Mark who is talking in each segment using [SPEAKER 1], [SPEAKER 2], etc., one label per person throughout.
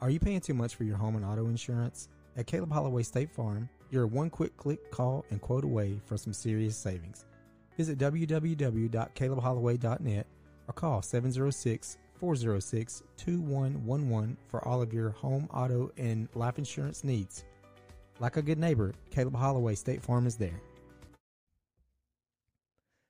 [SPEAKER 1] Are you paying too much for your home and auto insurance? At Caleb Holloway State Farm, you're one quick click, call, and quote away for some serious savings. Visit www.calebholloway.net or call 706 406 2111 for all of your home, auto, and life insurance needs. Like a good neighbor, Caleb Holloway State Farm is there.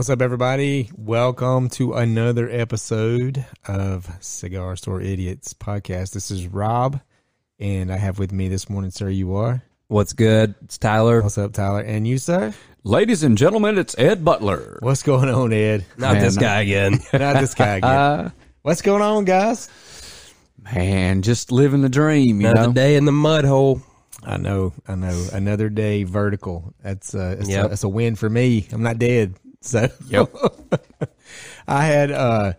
[SPEAKER 1] What's up, everybody? Welcome to another episode of Cigar Store Idiots podcast. This is Rob, and I have with me this morning, sir. You are.
[SPEAKER 2] What's good? It's Tyler.
[SPEAKER 1] What's up, Tyler? And you, sir?
[SPEAKER 2] Ladies and gentlemen, it's Ed Butler.
[SPEAKER 1] What's going on, Ed?
[SPEAKER 2] Not
[SPEAKER 3] Man,
[SPEAKER 2] this guy again.
[SPEAKER 1] Not this guy again.
[SPEAKER 2] Uh,
[SPEAKER 1] What's going on, guys?
[SPEAKER 3] Man, just living the dream, you
[SPEAKER 2] Another
[SPEAKER 3] know.
[SPEAKER 2] day in the mud hole.
[SPEAKER 1] I know, I know. Another day vertical. That's uh, it's,
[SPEAKER 2] Yep.
[SPEAKER 1] a, it's a win for me. I'm not dead. So,
[SPEAKER 3] Yep.
[SPEAKER 1] I had uh,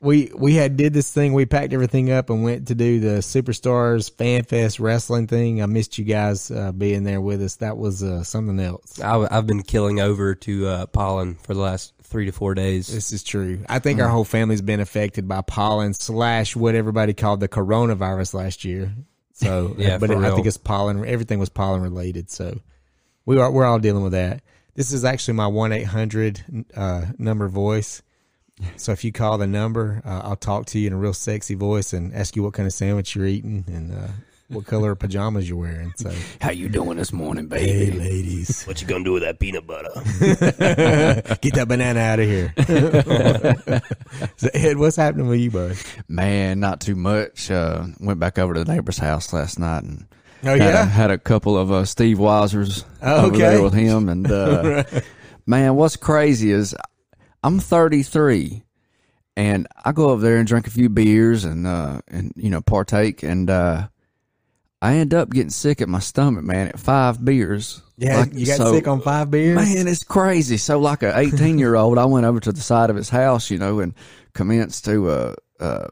[SPEAKER 1] we we had did this thing. We packed everything up and went to do the Superstars Fan Fest wrestling thing. I missed you guys uh, being there with us. That was uh, something else.
[SPEAKER 2] I, have been killing over to uh, pollen for the last three to four days.
[SPEAKER 1] This is true. I think our whole family's been affected by pollen slash what everybody called the coronavirus last year. So
[SPEAKER 2] Yeah,
[SPEAKER 1] but it- I think it's pollen. Everything was pollen related. So we are we're all dealing with that. This is actually my one eight hundred uh, number voice. So if you call the number, uh, I'll talk to you in a real sexy voice and ask you what kind of sandwich you're eating and uh, what color of pajamas you're wearing. So
[SPEAKER 3] How you doing this morning,
[SPEAKER 1] hey,
[SPEAKER 3] baby?
[SPEAKER 1] ladies,
[SPEAKER 2] What you gonna do with that peanut butter?
[SPEAKER 1] get that banana out of here. so Ed, what's happening with you, bud?
[SPEAKER 3] Man, not too much. Uh, went back over to the neighbor's house last night and
[SPEAKER 1] Oh
[SPEAKER 3] had, a,
[SPEAKER 1] yeah.
[SPEAKER 3] had a couple of uh, Steve Weisers
[SPEAKER 1] Oh, okay.
[SPEAKER 3] there with him. And uh, man, what's crazy is I'm 33 and I go over there and drink a few beers and uh, and you know partake and uh, I end up getting sick at my stomach, man, at five beers.
[SPEAKER 1] Yeah,
[SPEAKER 3] Like,
[SPEAKER 1] you got
[SPEAKER 3] so-
[SPEAKER 1] sick on five beers.
[SPEAKER 3] Man, it's crazy. So, like a 18 year old, I went over to the side of his house, you know, and commenced to uh, uh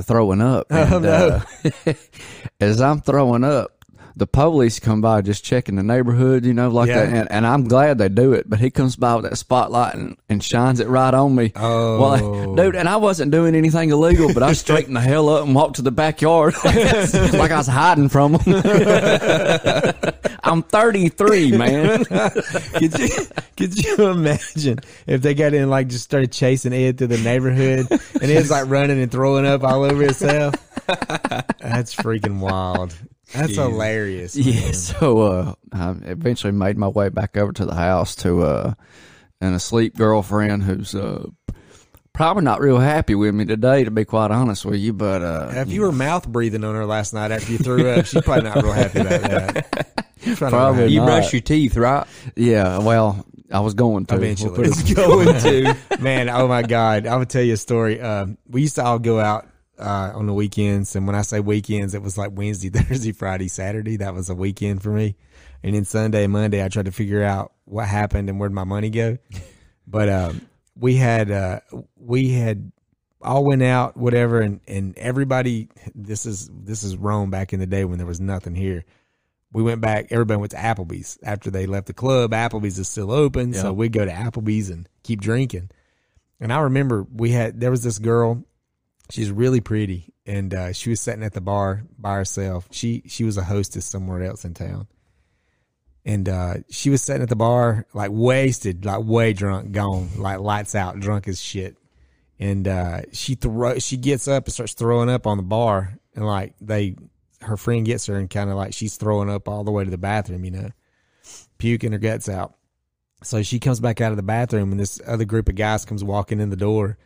[SPEAKER 3] throwing up.
[SPEAKER 1] Oh,
[SPEAKER 3] And,
[SPEAKER 1] no.
[SPEAKER 3] uh, as I'm throwing up, the police come by just checking the neighborhood, you know, like
[SPEAKER 1] Yeah.
[SPEAKER 3] that. And, and I'm glad they do it, but he comes by with that spotlight and, and shines it right on me.
[SPEAKER 1] Oh.
[SPEAKER 3] Well, dude, and I wasn't doing anything illegal, but I straightened the hell up and walked to the backyard like I was hiding from them. I'm 33, man.
[SPEAKER 1] could you could you imagine if they got in like just started chasing Ed through the neighborhood and Ed's like running and throwing up all over himself? That's freaking wild. That's hilarious.
[SPEAKER 3] Yeah, so uh, I eventually made my way back over to the house to uh, an asleep girlfriend who's uh, probably not real happy with me today, to be quite honest with you. But uh,
[SPEAKER 1] If you were mouth breathing on her last night after you threw up, she's probably not real happy about that.
[SPEAKER 3] Probably
[SPEAKER 1] remind
[SPEAKER 2] you brush your teeth, right?
[SPEAKER 3] yeah, well, I was going to
[SPEAKER 1] Eventually.
[SPEAKER 3] We'll
[SPEAKER 2] Going to.
[SPEAKER 1] Man, oh my God. I would tell you a story. Um, we used to all go out uh, on the weekends. And when I say weekends, it was like Wednesday, Thursday, Friday, Saturday. That was a weekend for me. And then Sunday, Monday, I tried to figure out what happened and where'd my money go. But um, we had, uh, we had all went out, whatever. And, and everybody, this is, this is Rome back in the day when there was nothing here. We went back, everybody went to Applebee's after they left the club. Applebee's is still open. So we'd go to Applebee's and keep drinking. And I remember we had there was this girl, she's really pretty, and uh, she was sitting at the bar by herself. She she was a hostess somewhere else in town. and uh, she was sitting at the bar like wasted, like way drunk, gone, like lights out, drunk as shit. And uh, she throw she gets up and starts throwing up on the bar, and like they, her friend gets her and kind of like she's throwing up all the way to the bathroom, you know, puking her guts out. So she comes back out of the bathroom, and this other group of guys comes walking in the door,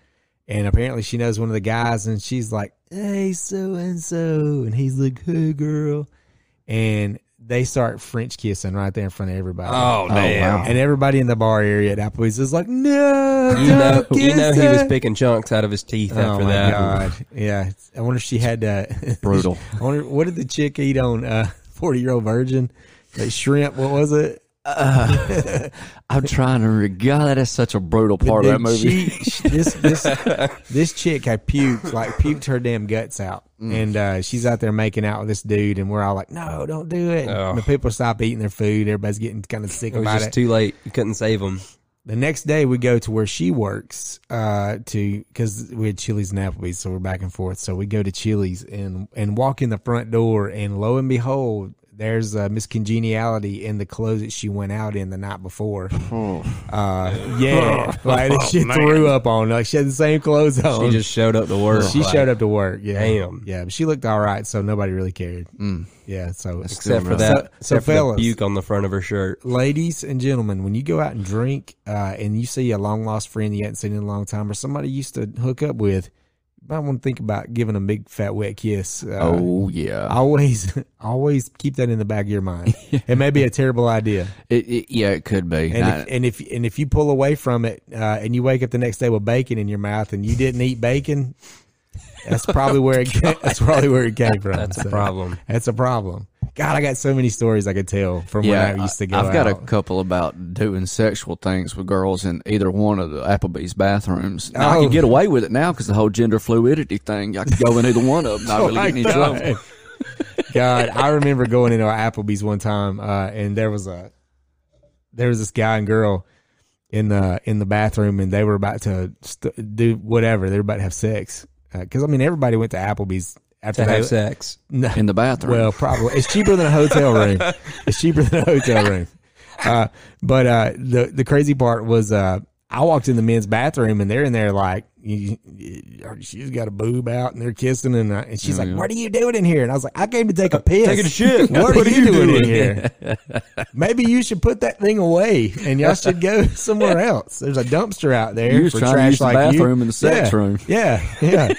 [SPEAKER 1] and apparently she knows one of the guys, and she's like, "Hey, so and so," and he's like, "Hey, girl," and they start French kissing right there in front of everybody.
[SPEAKER 2] Oh, damn.
[SPEAKER 1] And everybody in the bar area at Applebee's is like, "No,
[SPEAKER 2] You know,
[SPEAKER 1] don't
[SPEAKER 2] you know
[SPEAKER 1] kiss
[SPEAKER 2] he was picking chunks out of his teeth
[SPEAKER 1] Oh
[SPEAKER 2] after
[SPEAKER 1] my
[SPEAKER 2] that.
[SPEAKER 1] god! Yeah, I wonder if she had uh,
[SPEAKER 3] Brutal.
[SPEAKER 1] I wonder what did the chick eat on uh, Forty Year Old Virgin? That shrimp. What was it?
[SPEAKER 3] I'm trying to. Re- God, that is such a brutal part of that movie.
[SPEAKER 1] She, she- this this this chick had puked like puked her damn guts out,
[SPEAKER 2] Mm.
[SPEAKER 1] and uh, she's out there making out with this dude, and we're all like, "No, don't do it."
[SPEAKER 2] Oh.
[SPEAKER 1] And the people stop eating their food. Everybody's getting kind of sick
[SPEAKER 2] It was
[SPEAKER 1] about
[SPEAKER 2] just
[SPEAKER 1] it.
[SPEAKER 2] too late. You couldn't save them.
[SPEAKER 1] the next day, we go to where she works uh, to because we had Chili's and Applebee's, so we're back and forth. So we go to Chili's and and walk in the front door, and lo and behold. There's uh, Miss Congeniality in the clothes that she went out in the night before. Uh, yeah, like she threw up on. Like she had the same clothes on.
[SPEAKER 2] She just showed up to work.
[SPEAKER 1] She
[SPEAKER 2] like,
[SPEAKER 1] showed up to work. Yeah,
[SPEAKER 2] Damn.
[SPEAKER 1] Yeah, but she looked all right, so nobody really cared. Yeah, so
[SPEAKER 2] except for that.
[SPEAKER 1] so
[SPEAKER 2] except
[SPEAKER 1] fellas.
[SPEAKER 2] puke on the front of her shirt.
[SPEAKER 1] ladies and gentlemen, when you go out and drink, uh, and you see a long lost friend you hadn't seen in a long time, or somebody you used to hook up with, you might want to think about giving a big fat wet kiss. Uh,
[SPEAKER 3] oh yeah,
[SPEAKER 1] always, always keep that in the back of your mind. It may be a terrible idea,
[SPEAKER 3] it, it, yeah, it could be.
[SPEAKER 1] and
[SPEAKER 3] I-
[SPEAKER 1] if, and if and if you pull away from it, uh, and you wake up the next day with bacon in your mouth, and you didn't eat bacon, that's probably where it that's probably where it came from.
[SPEAKER 2] That's a problem.
[SPEAKER 1] That's a problem. God, I got so many stories I could tell from
[SPEAKER 3] yeah,
[SPEAKER 1] when I used to go.
[SPEAKER 3] I've got a couple about doing sexual things with girls in either one of the Applebee's bathrooms. Now, I
[SPEAKER 1] Oh.
[SPEAKER 3] can get away with it now because the whole gender fluidity thing. I can go in either one of them. Not really
[SPEAKER 1] Oh
[SPEAKER 3] getting in trouble.
[SPEAKER 1] God. I remember going into our Applebee's one time, uh, and there was a there was this guy and girl in the in the bathroom, and they were about to st- do whatever. They were about to have sex because I mean everybody went to Applebee's after
[SPEAKER 2] To
[SPEAKER 1] they
[SPEAKER 2] have sex.
[SPEAKER 1] No,
[SPEAKER 3] In the bathroom.
[SPEAKER 1] well, probably it's cheaper than a hotel room. It's cheaper than a hotel room. Uh, but uh, the the crazy part was uh, I walked in the men's bathroom and they're in there like you, you- she's got a boob out and they're kissing and, uh, and she's like, "What are you doing in here?" And I was like, "I came to take a piss.
[SPEAKER 2] Taking a shit.
[SPEAKER 1] What, are, you, doing, in here? Maybe you should put that thing away and y'all should go somewhere else. There's a dumpster out there
[SPEAKER 3] You
[SPEAKER 1] for trash like you.
[SPEAKER 3] bathroom in the sex
[SPEAKER 1] Yeah.
[SPEAKER 3] room.
[SPEAKER 1] Yeah, yeah.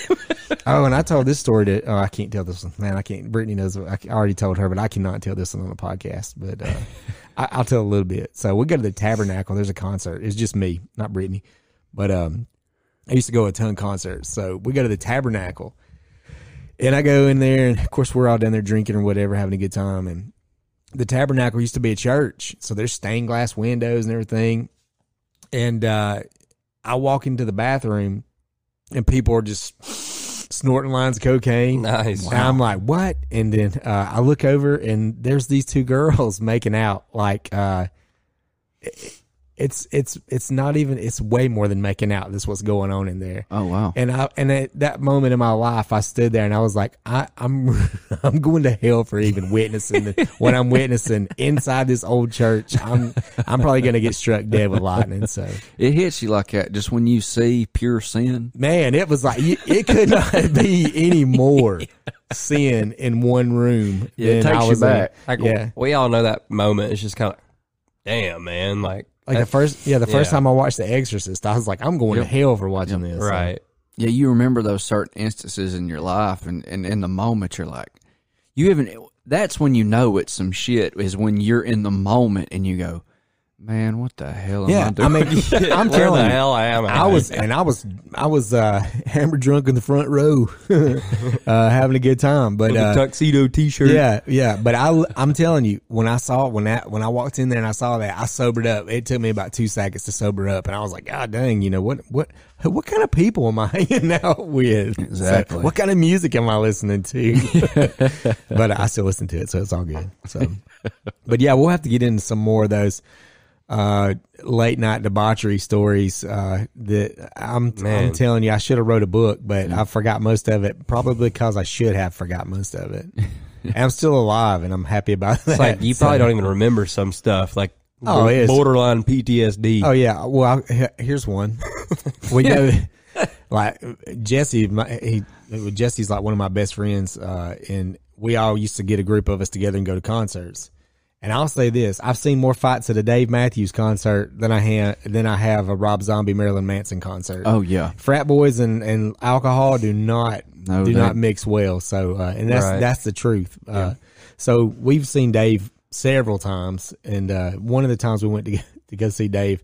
[SPEAKER 1] Oh, and I told this story to. Oh, I can't tell this one. Man, I can't. Brittany knows. I already told her, but I cannot tell this one on the podcast. But uh, I, I'll tell a little bit. So we go to the Tabernacle. There's a concert. It's just me, not Brittany. But um, I used to go to a ton of concerts. So we go to the Tabernacle, and I go in there, and of course we're all down there drinking or whatever, having a good time. And the Tabernacle used to be a church, so there's stained glass windows and everything. And uh, I walk into the bathroom, and people are just snorting lines of cocaine.
[SPEAKER 2] Nice.
[SPEAKER 1] And I'm like, what? And then uh, I look over, and there's these two girls making out. Like, uh, it's it's it's not even. It's way more than making out. This what's going on in there.
[SPEAKER 3] oh wow.
[SPEAKER 1] And I and at that moment in my life, I stood there and I was like, I, I'm I'm going to hell for even witnessing the, what I'm witnessing inside this old church. I'm I'm probably going to get struck dead with lightning. So
[SPEAKER 3] It hits you like that just when you see pure sin.
[SPEAKER 1] man, it was like it could not be any more sin in one room.
[SPEAKER 3] Yeah, it takes
[SPEAKER 1] I
[SPEAKER 3] you
[SPEAKER 1] was in.
[SPEAKER 3] back.
[SPEAKER 2] Like,
[SPEAKER 1] Yeah.
[SPEAKER 2] we all know that moment. It's just kind of, damn, man. Like,
[SPEAKER 1] Like the first, yeah, the first
[SPEAKER 2] Yeah.
[SPEAKER 1] time I watched The Exorcist, I was like, I'm going to hell for watching this.
[SPEAKER 2] right.
[SPEAKER 3] Yeah, you remember those certain instances in your life, and, and in the moment, you're like, you haven't. That's when you know it's some shit. Is when you're in the moment and you go, man, what the hell am I
[SPEAKER 1] Yeah,
[SPEAKER 3] doing?
[SPEAKER 1] I mean, I'm
[SPEAKER 2] Where
[SPEAKER 1] telling
[SPEAKER 2] the
[SPEAKER 1] you,
[SPEAKER 2] hell I am?
[SPEAKER 1] I was, and I was, I was uh, hammered drunk in the front row, uh, having a good time. But uh,
[SPEAKER 2] tuxedo T-shirt.
[SPEAKER 1] yeah, yeah. But I, I'm telling you, when I saw when that when I walked in there and I saw that, I sobered up. It took me about two seconds to sober up, and I was like, God dang, you know what what what kind of people am I hanging out with?
[SPEAKER 3] Exactly.
[SPEAKER 1] So, what kind of music am I listening to? but I still listen to it, so it's all good. So, but yeah, we'll have to get into some more of those uh, late night debauchery stories. Uh, that I'm, I'm telling you, I should have wrote a book, but I forgot most of it. Probably because I should have forgot most of it. And I'm still alive, and I'm happy about that.
[SPEAKER 2] It's like you
[SPEAKER 1] So-
[SPEAKER 2] probably don't even remember some stuff, like
[SPEAKER 1] Oh,
[SPEAKER 2] bo-
[SPEAKER 1] it is.
[SPEAKER 2] borderline PTSD.
[SPEAKER 1] Oh yeah. Well, I, here's one. We go like Jesse. My, he Jesse's like one of my best friends, uh, and we all used to get a group of us together and go to concerts. And I'll say this: I've seen more fights at a Dave Matthews concert than I have than I have a Rob Zombie Marilyn Manson concert.
[SPEAKER 3] Oh yeah,
[SPEAKER 1] frat boys and, and alcohol do not
[SPEAKER 3] No,
[SPEAKER 1] do
[SPEAKER 3] they-
[SPEAKER 1] not mix well. So uh, and that's
[SPEAKER 2] Right.
[SPEAKER 1] that's the truth. Uh, so we've seen Dave several times, and uh, one of the times we went to to go see Dave,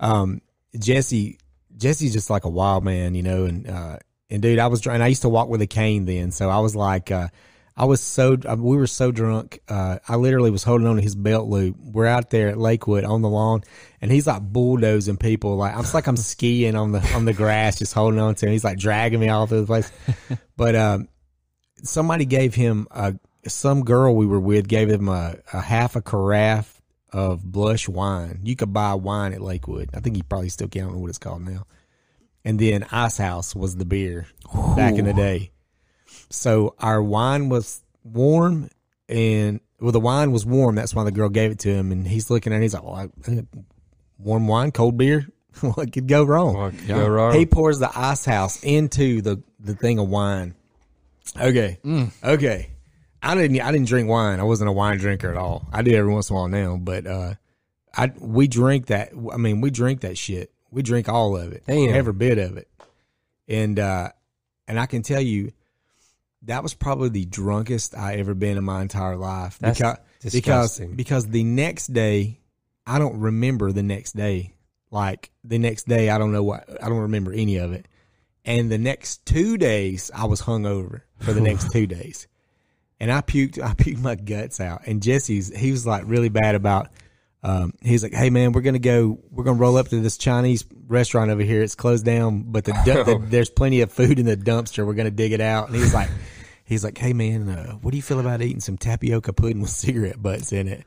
[SPEAKER 1] um, Jesse Jesse's just like a wild man, you know, and uh, and dude, I was and I used to walk with a cane then, so I was like. I was so uh, we were so drunk. Uh, I literally was holding on to his belt loop. We're out there at Lakewood on the lawn, and he's like bulldozing people. Like I'm like I'm skiing on the on the grass, just holding on to him. He's like dragging me all through the place. but um, somebody gave him a some girl we were with gave him a, a half a carafe of blush wine. You could buy wine at Lakewood. I think he probably still can't know what it's called now. And then Ice House was the beer back in the day. So our wine was warm, and well, the wine was warm. That's why the girl gave it to him. And he's looking at it. He's like, well, I, warm wine, cold beer. what could go wrong?
[SPEAKER 2] What could go wrong?
[SPEAKER 1] He pours the ice house into the the thing of wine. Okay, okay. I didn't. I didn't drink wine. I wasn't a wine drinker at all. I do every once in a while now, but uh, I we drink that. I mean, we drink that shit. We drink all of it,
[SPEAKER 2] Damn.
[SPEAKER 1] every bit of it, and uh, and I can tell you that was probably the drunkest I ever been in my entire life.
[SPEAKER 2] That's
[SPEAKER 1] because because
[SPEAKER 2] disgusting.
[SPEAKER 1] because the next day I don't remember the next day. Like the next day, I don't know what I don't remember any of it. And the next two days, I was hungover for the next two days, and I puked. I puked my guts out. And Jesse's he was like really bad about. Um, he's like, "Hey man, we're gonna go. We're gonna roll up to this Chinese restaurant over here. It's closed down, but the, du- the there's plenty of food in the dumpster. We're gonna dig it out." And he's like, "He's like, hey man, uh, what do you feel about eating some tapioca pudding with cigarette butts in it?"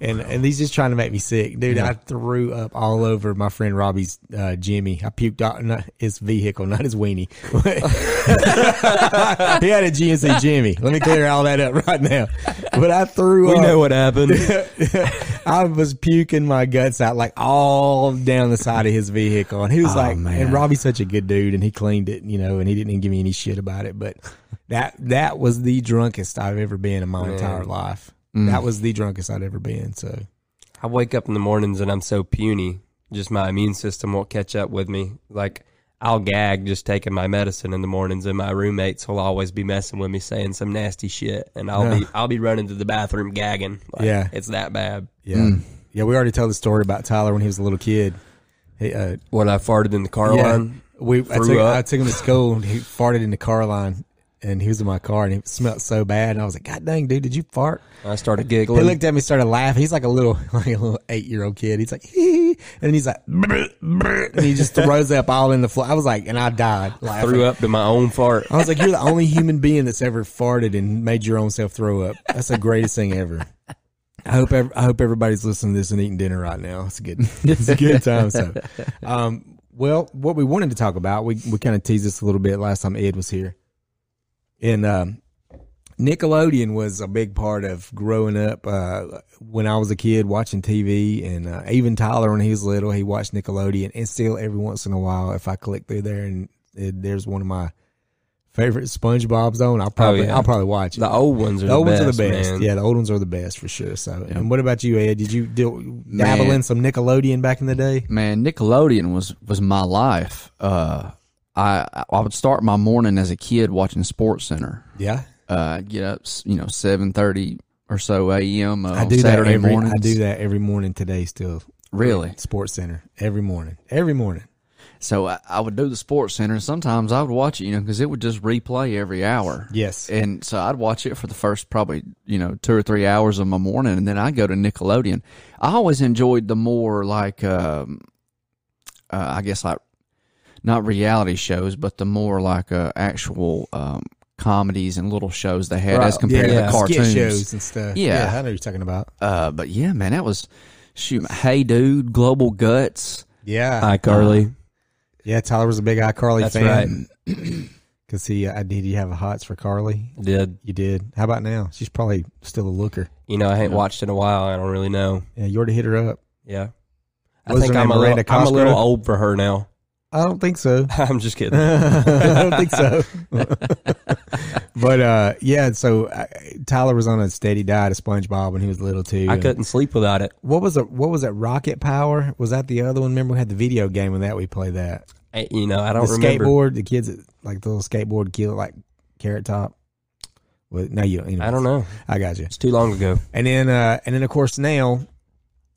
[SPEAKER 1] And and he's just trying to make me sick, dude. I threw up all over my friend Robbie's uh, Jimmy. I puked out not his vehicle, not his weenie. he had a GMC Jimmy. Let me clear all that up right now. But I threw
[SPEAKER 2] we
[SPEAKER 1] up.
[SPEAKER 2] know what happened.
[SPEAKER 1] I was puking my guts out like all down the side of his vehicle, and he was
[SPEAKER 3] Oh,
[SPEAKER 1] like,
[SPEAKER 3] man.
[SPEAKER 1] and Robbie's such a good dude, and he cleaned it, you know, and he didn't even give me any shit about it. But that that was the drunkest I've ever been in my entire life.
[SPEAKER 3] Mm.
[SPEAKER 1] That was the drunkest I'd ever been. So
[SPEAKER 2] I wake up in the mornings and I'm so puny, just my immune system won't catch up with me. Like I'll gag just taking my medicine in the mornings, and my roommates will always be messing with me, saying some nasty shit, and I'll be I'll be running to the bathroom gagging. Like,
[SPEAKER 1] Yeah.
[SPEAKER 2] it's that bad.
[SPEAKER 1] yeah, yeah. We already told the story about Tyler when he was a little kid. He, uh,
[SPEAKER 2] When I farted in the car
[SPEAKER 1] yeah,
[SPEAKER 2] line,
[SPEAKER 1] we I took. I took him to school. and He farted in the car line, and he was in my car, and it smelled so bad. And I was like, God dang, dude, did you fart?
[SPEAKER 2] I started giggling.
[SPEAKER 1] He looked at me, started laughing. He's like a little, like a little eight year old kid. He's like, hee, and he's like, "Brr, brr," and he just throws up all in the floor. I was like, and I died. Laughing.
[SPEAKER 2] threw up to my own fart.
[SPEAKER 1] I was like, you're the only human being that's ever farted and made your own self throw up. That's the greatest thing ever. I hope ev- I hope everybody's listening to this and eating dinner right now. It's a good it's a good time. So, um, well, what we wanted to talk about, we we kind of teased this a little bit last time Ed was here, and um, Nickelodeon was a big part of growing up. Uh, when I was a kid watching TV, and uh, even Tyler when he was little, he watched Nickelodeon. And still, every once in a while, if I click through there and it, there's one of my favorite SpongeBob's on, I'll probably
[SPEAKER 2] yeah.
[SPEAKER 1] I'll probably watch it.
[SPEAKER 2] The old ones are
[SPEAKER 1] The old
[SPEAKER 2] the
[SPEAKER 1] ones
[SPEAKER 2] best,
[SPEAKER 1] are the best.
[SPEAKER 2] man.
[SPEAKER 1] Yeah, the old ones are the best for sure. So, and what about you, Ed? Did you do, dabble in some Nickelodeon back in the day?
[SPEAKER 3] man, Nickelodeon was was my life. Uh, I I would start my morning as a kid watching Sports Center.
[SPEAKER 1] Yeah,
[SPEAKER 3] Uh, get up, you know, seven thirty or so a.m. Uh,
[SPEAKER 1] I do
[SPEAKER 3] Saturday
[SPEAKER 1] that every.
[SPEAKER 3] mornings.
[SPEAKER 1] I do that every morning today. Still,
[SPEAKER 3] Really?
[SPEAKER 1] Sports Center every morning. Every morning.
[SPEAKER 3] So I, I would do the Sports Center, and sometimes I would watch it, you know, because it would just replay every hour.
[SPEAKER 1] Yes.
[SPEAKER 3] And so I'd watch it for the first probably, you know, two or three hours of my morning, and then I'd go to Nickelodeon. I always enjoyed the more like, um, uh, I guess like, not reality shows, but the more like uh, actual um, comedies and little shows they had as compared
[SPEAKER 2] Yeah,
[SPEAKER 3] to the
[SPEAKER 1] skit
[SPEAKER 3] cartoons.
[SPEAKER 1] shows and stuff.
[SPEAKER 3] Yeah.
[SPEAKER 1] I know what you're talking about.
[SPEAKER 3] Uh, but yeah, man, that was shoot. Hey, dude, Global Guts.
[SPEAKER 1] Yeah,
[SPEAKER 2] Hi, Carly.
[SPEAKER 1] yeah. Tyler was a big iCarly
[SPEAKER 2] That's
[SPEAKER 1] fan.
[SPEAKER 2] right.
[SPEAKER 1] Because he, uh, did you have a hots for Carly?
[SPEAKER 2] Did
[SPEAKER 1] You did. How about now? She's probably still a looker.
[SPEAKER 2] you know? I ain't watched in a while. I don't really know.
[SPEAKER 1] Yeah, you ought to hit her up.
[SPEAKER 2] Yeah, I think I'm a, little, I'm a little old for her now.
[SPEAKER 1] I don't think so.
[SPEAKER 2] I'm just kidding.
[SPEAKER 1] I don't think so. but uh, yeah, so uh, Tyler was on a steady diet of SpongeBob when he was little too.
[SPEAKER 2] I couldn't sleep without it.
[SPEAKER 1] What was it? What was it? Rocket Power? Was that the other one? Remember we had the video game with that. We played that.
[SPEAKER 2] I, you know, I don't
[SPEAKER 1] the
[SPEAKER 2] remember.
[SPEAKER 1] skateboard. The kids that- like the little skateboard kid like carrot top. Well, no, you don't.
[SPEAKER 2] I don't know.
[SPEAKER 1] I got you.
[SPEAKER 2] It's too long ago.
[SPEAKER 1] And then, uh, and then of course now,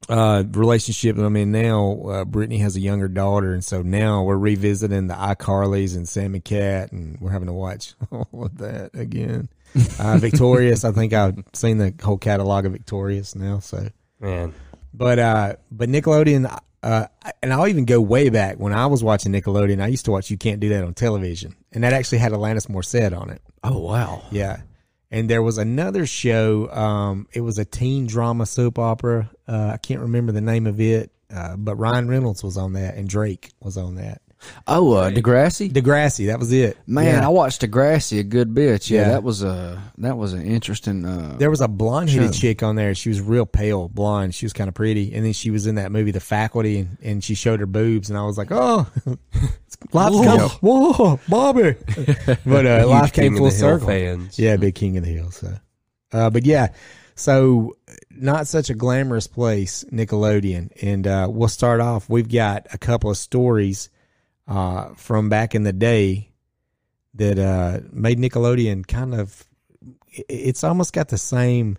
[SPEAKER 1] uh, relationship. I mean, now uh, Brittany has a younger daughter, and so now we're revisiting the iCarlys and Sam and Cat, and we're having to watch all of that again. Uh, Victorious. I think I've seen the whole catalog of Victorious now. So,
[SPEAKER 2] Man,
[SPEAKER 1] but uh, but Nickelodeon. Uh, and I'll even go way back when I was watching Nickelodeon. I used to watch You Can't Do That on television, and that actually had Alanis Morissette on it.
[SPEAKER 3] Oh wow.
[SPEAKER 1] Yeah. And there was another show. Um, it was a teen drama soap opera. Uh, I can't remember the name of it, uh, but Ryan Reynolds was on that, and Drake was on that.
[SPEAKER 3] Oh, uh, Degrassi.
[SPEAKER 1] Degrassi, that was it.
[SPEAKER 3] Man,
[SPEAKER 1] Yeah.
[SPEAKER 3] I watched Degrassi a good bit. Yeah,
[SPEAKER 1] Yeah.
[SPEAKER 3] that was a that was an interesting. Uh,
[SPEAKER 1] there was a blonde headed chick on there. She was real pale, blonde. She was kind of pretty, and then she was in that movie, The Faculty, and, and she showed her boobs, and I was like, oh, life's come, whoa, Bobby. but uh,
[SPEAKER 2] Huge
[SPEAKER 1] life came
[SPEAKER 2] King of
[SPEAKER 1] full circle.
[SPEAKER 2] fans.
[SPEAKER 1] Yeah, big king of the hill. So, uh, but yeah, so not such a glamorous place, Nickelodeon, and uh, we'll start off. We've got a couple of stories uh, from back in the day that uh, made Nickelodeon kind of. It's almost got the same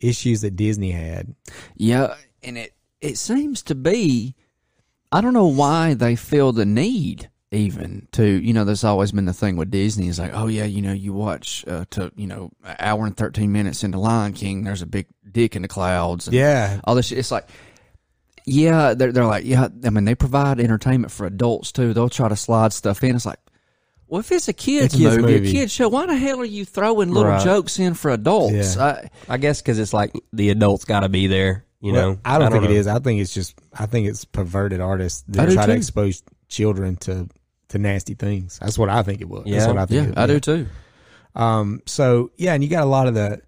[SPEAKER 1] issues that Disney had.
[SPEAKER 3] yeah, and it it seems to be. I don't know why they feel the need even to you know. There's always been the thing with Disney is like, oh yeah, you know, you watch uh, to you know an hour and thirteen minutes into Lion King. There's a big dick in the clouds. And
[SPEAKER 1] Yeah,
[SPEAKER 3] all this. shit. It's like, yeah, they're they're like, yeah. I mean, they provide entertainment for adults too. They'll try to slide stuff in. It's like, well, if it's a kids,
[SPEAKER 1] A kids
[SPEAKER 3] movie,
[SPEAKER 1] movie.
[SPEAKER 3] a kids show, why the hell are you throwing little
[SPEAKER 2] Right.
[SPEAKER 3] jokes in for adults?
[SPEAKER 1] Yeah.
[SPEAKER 3] I,
[SPEAKER 2] I guess because it's like the adults got to be there. You
[SPEAKER 1] Well,
[SPEAKER 2] know,
[SPEAKER 1] I don't think
[SPEAKER 2] know.
[SPEAKER 1] it is. I think it's just. I think it's perverted artists that try to expose children to to nasty things. That's what I think it was. That's
[SPEAKER 2] Yeah.
[SPEAKER 1] what I think.
[SPEAKER 3] yeah,
[SPEAKER 1] it-
[SPEAKER 3] I do too.
[SPEAKER 1] Um, so yeah, and you got a lot of the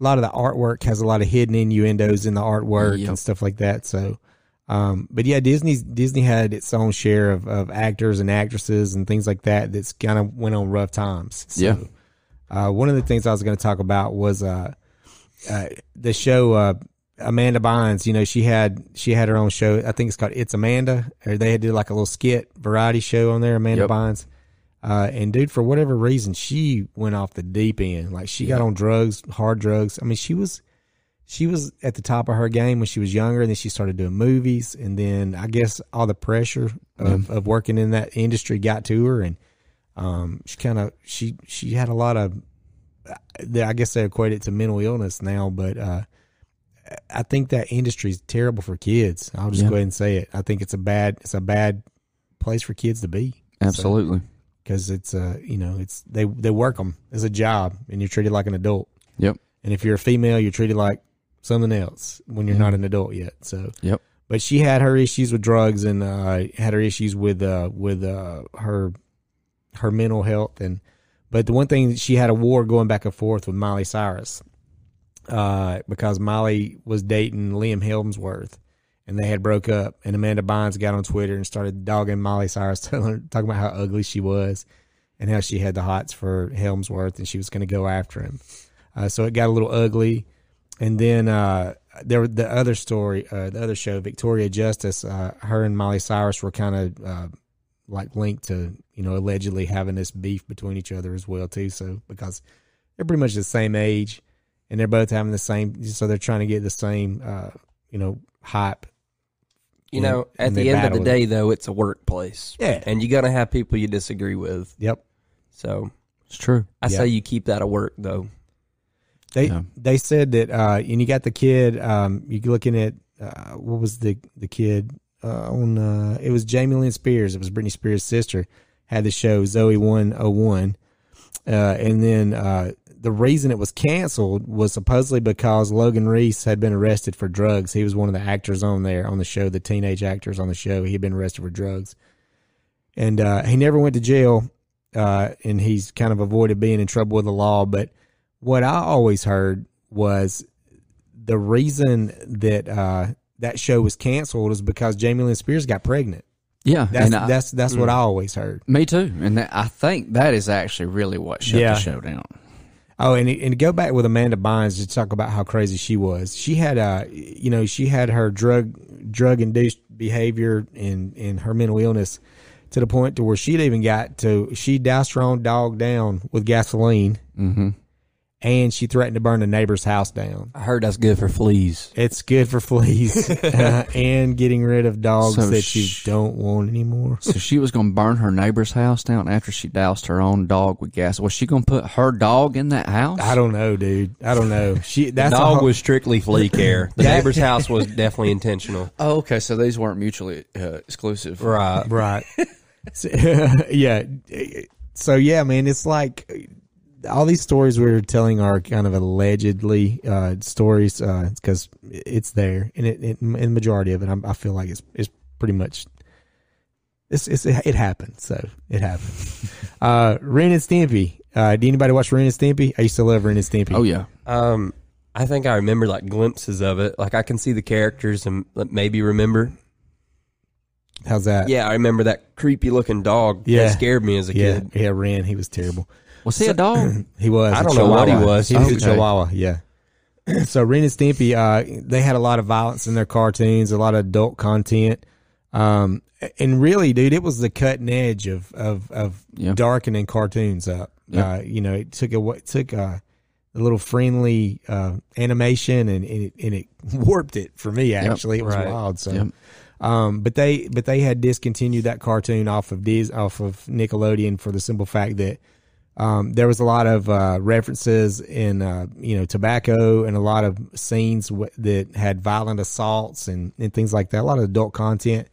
[SPEAKER 1] a lot of the artwork has a lot of hidden innuendos in the artwork
[SPEAKER 3] Yep.
[SPEAKER 1] and stuff like that. So, um, but yeah, Disney's Disney had its own share of, of actors and actresses and things like that. That's kind of went on rough times. So,
[SPEAKER 3] Yeah.
[SPEAKER 1] Uh, one of the things I was going to talk about was uh, uh, the show uh, Amanda Bynes. You know, she had she had her own show. I think it's called It's Amanda. Or they had did like a little skit variety show on there. Amanda
[SPEAKER 3] Yep.
[SPEAKER 1] Bynes. Uh, and dude, for whatever reason, she went off the deep end. Like she got on drugs, hard drugs. I mean, she was, she was at the top of her game when she was younger, and then she started doing movies, and then I guess all the pressure of, of working in that industry got to her, and um, she kind of she she had a lot of, I guess they equate it to mental illness now, but uh, I think that industry is terrible for kids. I'll just
[SPEAKER 3] Yeah.
[SPEAKER 1] go ahead and say it. I think it's a bad it's a bad place for kids to be.
[SPEAKER 3] Absolutely.
[SPEAKER 1] because it's uh you know it's they they work them as a job and you're treated like an adult
[SPEAKER 3] Yep.
[SPEAKER 1] and if you're a female you're treated like something else when you're not an adult yet so.
[SPEAKER 3] Yep.
[SPEAKER 1] but she had her issues with drugs and uh had her issues with uh with uh her her mental health and but the one thing she had a war going back and forth with Miley Cyrus uh because Miley was dating Liam Hemsworth and they had broke up and Amanda Bynes got on Twitter and started dogging Miley Cyrus telling talking about how ugly she was and how she had the hots for Hemsworth and she was going to go after him. Uh, so it got a little ugly and then uh, there was the other story, uh, the other show, Victoria Justice. Uh, her and Miley Cyrus were kind of uh, like linked to, you know, allegedly having this beef between each other as well too. So because they're pretty much the same age, and they're both having the same, so they're trying to get the same, uh, you know, hype.
[SPEAKER 2] You
[SPEAKER 1] Yeah,
[SPEAKER 2] know, at
[SPEAKER 1] and
[SPEAKER 2] the end of the
[SPEAKER 1] with
[SPEAKER 2] day, though, it's a workplace.
[SPEAKER 1] Yeah.
[SPEAKER 2] And you're going to have people you disagree with.
[SPEAKER 1] Yep.
[SPEAKER 2] So
[SPEAKER 3] It's true.
[SPEAKER 2] I
[SPEAKER 1] Yeah.
[SPEAKER 2] say you keep that at work, though.
[SPEAKER 1] They
[SPEAKER 3] Yeah.
[SPEAKER 1] they said that, uh, and you got the kid. Um, you looking at uh, what was the the kid uh, on? Uh, it was Jamie Lynn Spears. It was Britney Spears' sister. Had the show Zoey One Oh One, uh, and then uh, the reason it was canceled was supposedly because Logan Reese had been arrested for drugs. He was one of the actors on there on the show, the teenage actors on the show. He had been arrested for drugs, and uh, he never went to jail. uh, and he's kind of avoided being in trouble with the law. But what I always heard was the reason that uh, that show was canceled is because Jamie Lynn Spears got pregnant.
[SPEAKER 3] Yeah,
[SPEAKER 1] That's
[SPEAKER 3] I-
[SPEAKER 1] that's that's what I always heard.
[SPEAKER 3] me too. And that, I think that is actually really what shut
[SPEAKER 1] Yeah.
[SPEAKER 3] the show down.
[SPEAKER 1] Oh, and and go back with Amanda Bynes to talk about how crazy she was. She had uh you know she had her drug drug induced behavior and and her mental illness to the point to where she'd even got to she doused her own dog down with gasoline,
[SPEAKER 3] Mm-hmm.
[SPEAKER 1] And she threatened to burn the neighbor's house down.
[SPEAKER 2] I heard that's good for fleas.
[SPEAKER 1] It's good for fleas uh, and getting rid of dogs
[SPEAKER 3] So
[SPEAKER 1] that you don't want anymore.
[SPEAKER 3] So she was going to burn her neighbor's house down after she doused her own dog with gas. Was she going to put her dog in that house?
[SPEAKER 1] I don't know, dude. I don't know. She
[SPEAKER 2] The
[SPEAKER 1] that's a
[SPEAKER 2] dog
[SPEAKER 1] whole-
[SPEAKER 2] was strictly flea care. The neighbor's house was definitely intentional.
[SPEAKER 3] Oh, okay. So these weren't mutually uh, exclusive.
[SPEAKER 2] Right.
[SPEAKER 1] right So- yeah so yeah man it's like all these stories we're telling are kind of allegedly uh stories uh because it's there and it, it and the majority of it I'm, i feel like it's it's pretty much it's, it's it happened so it happened uh ren and stimpy uh did anybody watch ren and stimpy i used to love ren and stimpy
[SPEAKER 3] Oh yeah.
[SPEAKER 2] Um, I think I remember like glimpses of it. Like I can see the characters and maybe remember.
[SPEAKER 1] how's that
[SPEAKER 2] Yeah, I remember that creepy looking dog.
[SPEAKER 1] Yeah.
[SPEAKER 2] that scared me as a
[SPEAKER 1] yeah
[SPEAKER 2] kid.
[SPEAKER 1] yeah ren he was terrible
[SPEAKER 3] Was he a dog?
[SPEAKER 1] He was.
[SPEAKER 2] I don't know what he was.
[SPEAKER 1] He was a Chihuahua. Yeah. so Ren and Stimpy, uh, they had a lot of violence in their cartoons, a lot of adult content, um, and really, dude, it was the cutting edge of of of
[SPEAKER 3] Yeah.
[SPEAKER 1] darkening cartoons up.
[SPEAKER 3] Yeah.
[SPEAKER 1] Uh, you know, it took a it took a, a little friendly uh, animation and, and it and it warped it for me. Actually, it was
[SPEAKER 2] Right.
[SPEAKER 1] wild. So.
[SPEAKER 3] Yep.
[SPEAKER 1] Um, but they but they had discontinued that cartoon off of Dis off of Nickelodeon for the simple fact that um, there was a lot of uh, references in uh, you know tobacco and a lot of scenes w- that had violent assaults and, and things like that. A lot of adult content.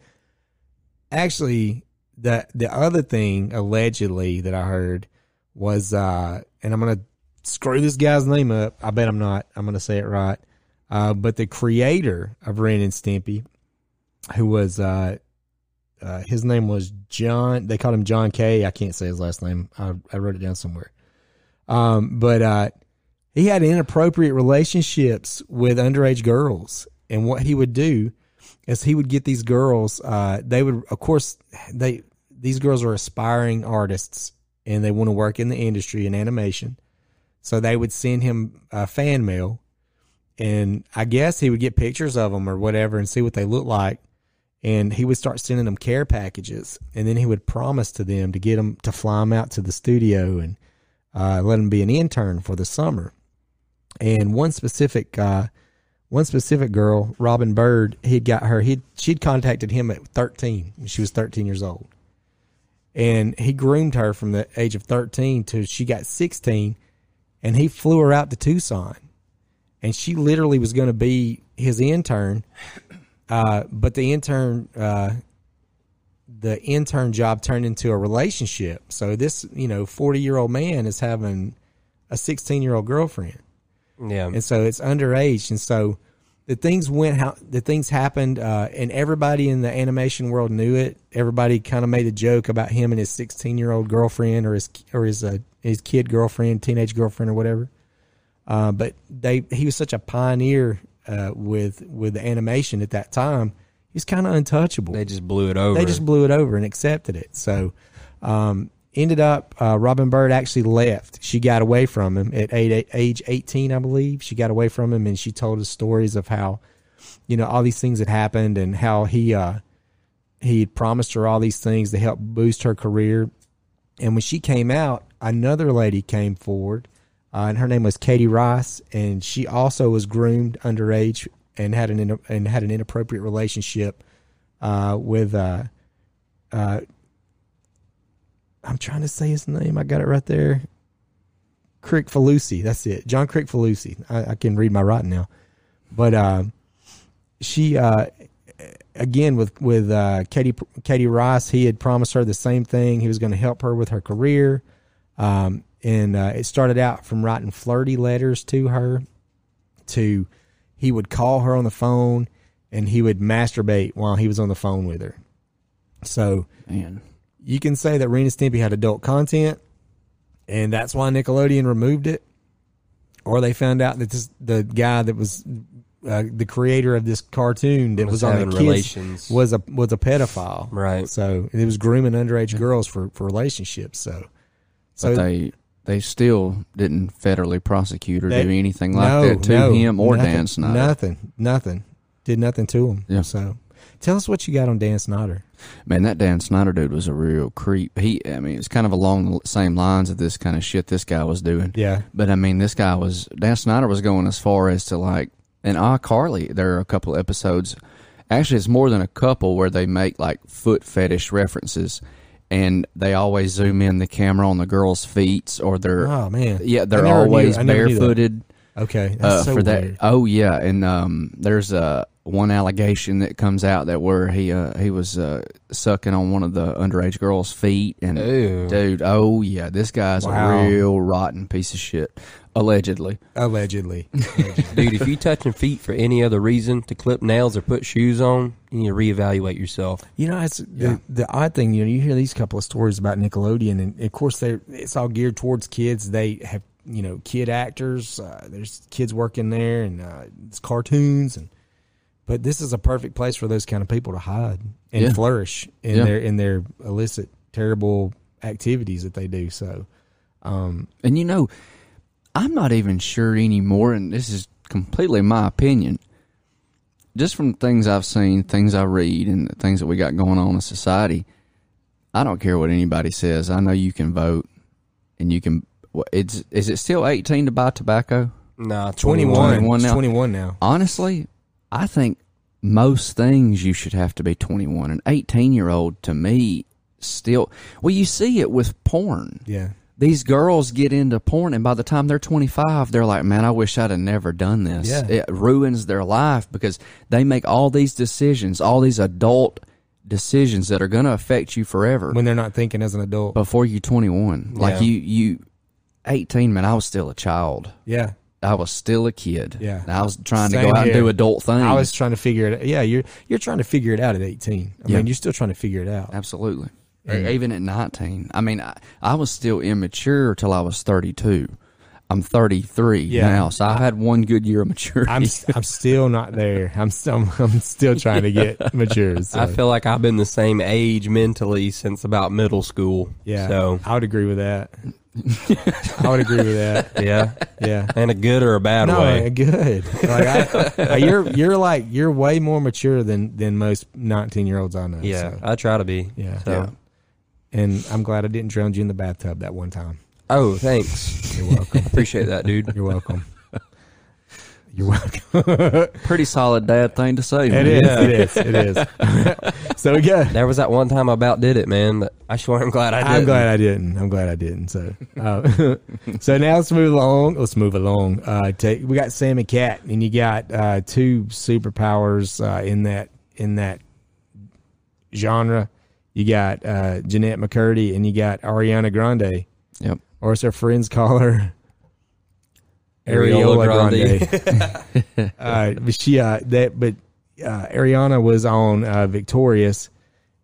[SPEAKER 1] Actually, the the other thing allegedly that I heard was, uh, and I'm gonna screw this guy's name up. I bet I'm not. I'm gonna say it right. Uh, but the creator of Ren and Stimpy, who was uh, his name was John. They called him John K. I can't say his last name. I, I wrote it down somewhere. Um, but uh, he had inappropriate relationships with underage girls, and what he would do is he would get these girls. Uh, they would, of course, they these girls are aspiring artists, and they want to work in the industry in animation. So they would send him fan mail, and I guess he would get pictures of them or whatever and see what they look like and he would start sending them care packages and then he would promise to them to get them to fly them out to the studio and uh, let him be an intern for the summer. And one specific uh, one specific girl Robyn Byrd he'd got her He'd she'd contacted him at 13 she was 13 years old. And he groomed her from the age of 13 to she got 16 and he flew her out to tucson. And she literally was going to be his intern uh, but the intern, uh, the intern job turned into a relationship. So this, you know, forty year old man is having a sixteen year old girlfriend,
[SPEAKER 2] Yeah.
[SPEAKER 1] and so it's underage. And so the things went how the things happened, uh, and everybody in the animation world knew it. Everybody kind of made a joke about him and his sixteen year old girlfriend, or his or his uh, his kid girlfriend, teenage girlfriend, or whatever. Uh, but they he was such a pioneer uh, with with the animation at that time. He's kind of untouchable.
[SPEAKER 2] they just blew it over.
[SPEAKER 1] They just blew it over and accepted it. So um, ended up uh, Robyn Byrd actually left. She got away from him at eight, age eighteen, I believe. She got away from him and she told us stories of how you know all these things had happened and how he uh, he had promised her all these things to help boost her career. And when she came out, another lady came forward, uh, and her name was Katie Rice, and she also was groomed underage and had an and had an inappropriate relationship uh, with. Uh, uh, I'm trying to say his name. I got it right there. Kricfalusi. That's it. John Kricfalusi. I, I can read my writing now, but um, she uh, again with with uh, Katie Katie Rice. He had promised her the same thing. He was going to help her with her career, um, and uh, it started out from writing flirty letters to her, to he would call her on the phone, and he would masturbate while he was on the phone with her. So
[SPEAKER 3] Man.
[SPEAKER 1] you can say that Ren and Stimpy had adult content, and that's why Nickelodeon removed it, or they found out that this the guy that was uh, the creator of this cartoon that was,
[SPEAKER 2] Was
[SPEAKER 1] on the kids
[SPEAKER 2] relations.
[SPEAKER 1] was a was a pedophile,
[SPEAKER 2] Right.
[SPEAKER 1] So it was grooming underage girls for for relationships. So, so
[SPEAKER 3] But they they still didn't federally prosecute or
[SPEAKER 1] They-
[SPEAKER 3] do anything like
[SPEAKER 1] no,
[SPEAKER 3] that to
[SPEAKER 1] no,
[SPEAKER 3] him or
[SPEAKER 1] nothing,
[SPEAKER 3] Dan Schneider.
[SPEAKER 1] Nothing, nothing, did nothing to him.
[SPEAKER 3] Yeah.
[SPEAKER 1] So, tell us what you got on Dan Schneider.
[SPEAKER 3] Man, that Dan Schneider dude was a real creep. He, I mean, it's kind of along the same lines of this kind of shit this guy was doing.
[SPEAKER 1] Yeah,
[SPEAKER 3] But I mean, this guy was Dan Schneider was going as far as to like, and iCarly. There are a couple episodes. Actually, it's more than a couple where they make like foot fetish references, and they always zoom in the camera on the girls' feet or their
[SPEAKER 1] Oh man,
[SPEAKER 3] yeah, they're always
[SPEAKER 1] knew
[SPEAKER 3] barefooted.
[SPEAKER 1] Okay, that's
[SPEAKER 3] uh,
[SPEAKER 1] so
[SPEAKER 3] for that.
[SPEAKER 1] weird.
[SPEAKER 3] Oh yeah, and um, there's uh, one allegation that comes out that where he uh, he was uh, sucking on one of the underage girls' feet, and
[SPEAKER 2] Ew.
[SPEAKER 3] dude, oh yeah, this guy's
[SPEAKER 1] Wow.
[SPEAKER 3] a real rotten piece of shit, allegedly.
[SPEAKER 1] Allegedly,
[SPEAKER 2] Dude, if you're touching feet for any other reason to clip nails or put shoes on, you need to reevaluate yourself.
[SPEAKER 1] you know, it's
[SPEAKER 3] Yeah.
[SPEAKER 1] the, the odd thing. You know, you hear these couple of stories about Nickelodeon, and of course, they are it's all geared towards kids. They have you know kid actors. Uh, there's kids working there, and uh, it's cartoons, and but this is a perfect place for those kind of people to hide and
[SPEAKER 3] Yeah.
[SPEAKER 1] flourish in
[SPEAKER 3] Yeah.
[SPEAKER 1] their in their illicit, terrible activities that they do. So, um,
[SPEAKER 3] And you know, I'm not even sure anymore, and this is completely my opinion. Just from things I've seen, things I read, and the things that we got going on in society, I don't care what anybody says. I know you can vote, and you can. It's is it still 18 to buy tobacco?
[SPEAKER 2] Nah,
[SPEAKER 1] 21,
[SPEAKER 3] 21 now.
[SPEAKER 1] 21 now.
[SPEAKER 3] Honestly, I think most things you should have to be 21. An 18 year old to me still. Well, you see it with porn
[SPEAKER 1] Yeah.
[SPEAKER 3] These girls get into porn and by the time they're 25 they're like man i wish i'd have never done this
[SPEAKER 1] Yeah.
[SPEAKER 3] it ruins their life because they make all these decisions all these adult decisions that are going to affect you forever
[SPEAKER 1] When they're not thinking as an adult.
[SPEAKER 3] before you're 21 like
[SPEAKER 1] Yeah.
[SPEAKER 3] you you 18 man i was still a child
[SPEAKER 1] yeah.
[SPEAKER 3] i was still a kid
[SPEAKER 1] Yeah.
[SPEAKER 3] i was trying to go out and do adult things
[SPEAKER 1] I was trying to figure it. out. Yeah, you're you're trying to figure it out at 18. I
[SPEAKER 3] Yeah.
[SPEAKER 1] mean, you're still trying to figure it out.
[SPEAKER 3] Absolutely. Even at 19. I mean, I, I was still immature till I was 32. I'm 33
[SPEAKER 1] Yeah.
[SPEAKER 3] now, so I had one good year of maturity.
[SPEAKER 1] I'm I'm still not there. I'm still I'm still trying to get mature. So.
[SPEAKER 2] I feel like I've been the same age mentally since about middle school.
[SPEAKER 1] yeah,
[SPEAKER 2] So,
[SPEAKER 1] I would agree with that. I would agree with that.
[SPEAKER 2] yeah.
[SPEAKER 1] Yeah.
[SPEAKER 2] In a good or a bad
[SPEAKER 1] No,
[SPEAKER 2] way.
[SPEAKER 1] good. Like I, you're you're like you're way more mature than than most 19 year olds I know.
[SPEAKER 2] Yeah,
[SPEAKER 1] so,
[SPEAKER 2] I try to be.
[SPEAKER 1] Yeah.
[SPEAKER 2] So.
[SPEAKER 3] Yeah.
[SPEAKER 1] And I'm glad I didn't drown you in the bathtub that one time.
[SPEAKER 2] Oh, thanks.
[SPEAKER 1] You're welcome.
[SPEAKER 2] Appreciate that, dude.
[SPEAKER 1] You're welcome. You're welcome.
[SPEAKER 3] Pretty solid dad thing to say.
[SPEAKER 1] It is.
[SPEAKER 2] Yeah.
[SPEAKER 1] It is. It is. so got.
[SPEAKER 2] There was that one time I about did it, man. But I sure am glad I did.
[SPEAKER 1] I'm glad I didn't. I'm glad I didn't. So, uh, so now let's move along. Let's move along. Uh, take we got Sam and Cat, and you got uh, two superpowers uh, in that in that genre. You got uh, Jennette McCurdy, and you got Ariana Grande,
[SPEAKER 3] Yep.
[SPEAKER 1] or as her friends call her,
[SPEAKER 2] Areola
[SPEAKER 1] Areola Grande. uh, but she uh, that but uh, Ariana was on uh, Victorious,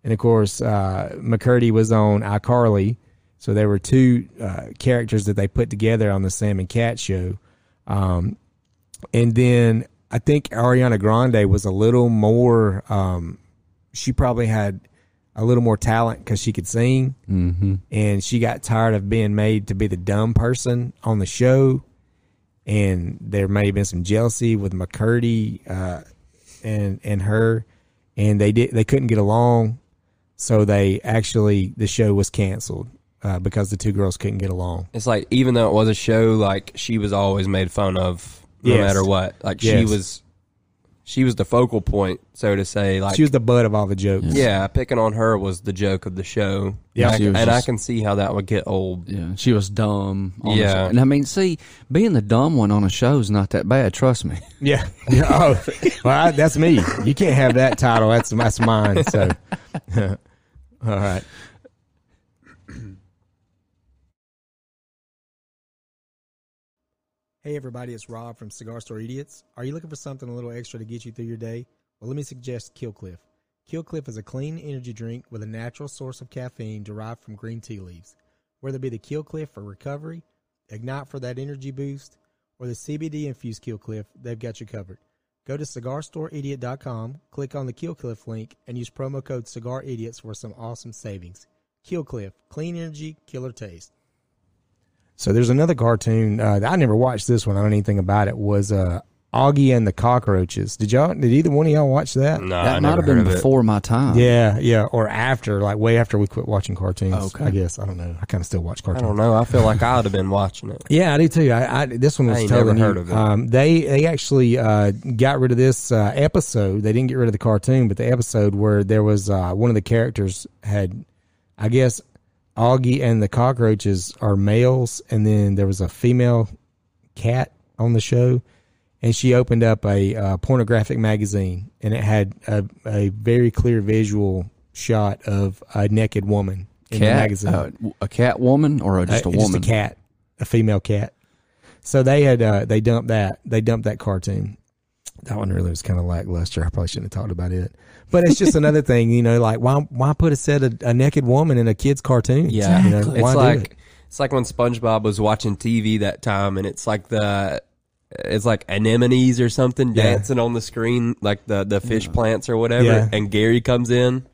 [SPEAKER 1] and of course uh, McCurdy was on iCarly. So there were two uh, characters that they put together on the Sam and Cat show, um, and then I think Ariana Grande was a little more. Um, she probably had a little more talent because she could sing,
[SPEAKER 3] Mm-hmm.
[SPEAKER 1] and she got tired of being made to be the dumb person on the show. And there may have been some jealousy with McCurdy uh, and and her, and they did they couldn't get along, so they actually the show was canceled uh, because the two girls couldn't get along.
[SPEAKER 2] It's like even though it was a show, like she was always made fun of, no
[SPEAKER 1] Yes.
[SPEAKER 2] matter what. Like she was, she was the focal point, so to say. Like
[SPEAKER 1] she was the butt of all the jokes.
[SPEAKER 2] yeah, picking on her was the joke of the show.
[SPEAKER 1] Yeah.
[SPEAKER 2] and, I,
[SPEAKER 3] She was
[SPEAKER 2] and I
[SPEAKER 3] just-
[SPEAKER 2] can see how that would get old.
[SPEAKER 3] Yeah. She was dumb. on the
[SPEAKER 2] Yeah.
[SPEAKER 3] show. And I mean, see, being the dumb one on a show is not that bad. Trust me.
[SPEAKER 1] Yeah. Yeah. Oh, well, I, that's me. You can't have that title. That's that's mine. So, all right. Hey everybody, it's Rob from Cigar Store Idiots. Are you looking for something a little extra to get you through your day? Well, let me suggest Killcliff. Killcliff is a clean energy drink with a natural source of caffeine derived from green tea leaves. Whether it be the Killcliff for recovery, Ignite for that energy boost, or the CBD infused Killcliff, they've got you covered. Go to cigarstoreidiot.com, click on the Killcliff link, and use promo code CigarIdiots for some awesome savings. Killcliff, clean energy, killer taste. So there's another cartoon. Uh, I never watched this one. I don't know anything about it. Was uh, Oggy and the Cockroaches? Did y'all? Did either one of y'all watch that?
[SPEAKER 2] No, I
[SPEAKER 3] that might
[SPEAKER 2] never
[SPEAKER 3] have been
[SPEAKER 2] heard of it.
[SPEAKER 3] before my time.
[SPEAKER 1] Yeah, yeah, or after, like way after we quit watching cartoons.
[SPEAKER 3] Okay.
[SPEAKER 1] I guess I don't know. I kind of still watch cartoons.
[SPEAKER 2] I don't know. I feel like I would have been watching it.
[SPEAKER 1] Yeah, I do too. I, I this one was
[SPEAKER 2] I ain't
[SPEAKER 1] totally
[SPEAKER 2] never
[SPEAKER 1] new.
[SPEAKER 2] heard of it.
[SPEAKER 1] Um, they they actually uh, got rid of this uh, episode. They didn't get rid of the cartoon, but the episode where there was uh, one of the characters had, I guess, Oggy and the cockroaches are males, and then there was a female cat on the show, and she opened up a uh, pornographic magazine, and it had a, a very clear visual shot of a naked woman in the magazine.
[SPEAKER 3] uh, a cat woman or a, just
[SPEAKER 1] Uh,
[SPEAKER 3] a woman?
[SPEAKER 1] Just a cat, a female cat. So they had uh, they dumped that they dumped that cartoon. That one really was kind of lackluster. I probably shouldn't have talked about it. But it's just another thing, you know, like why why put a set of a naked woman in a kid's cartoon?
[SPEAKER 2] Yeah,
[SPEAKER 1] you know,
[SPEAKER 2] it's like
[SPEAKER 1] it?
[SPEAKER 2] it's like when SpongeBob was watching TV that time, and it's like the it's like anemones or something
[SPEAKER 1] Yeah.
[SPEAKER 2] dancing on the screen, like the the fish plants or whatever.
[SPEAKER 1] Yeah.
[SPEAKER 2] And Gary comes in.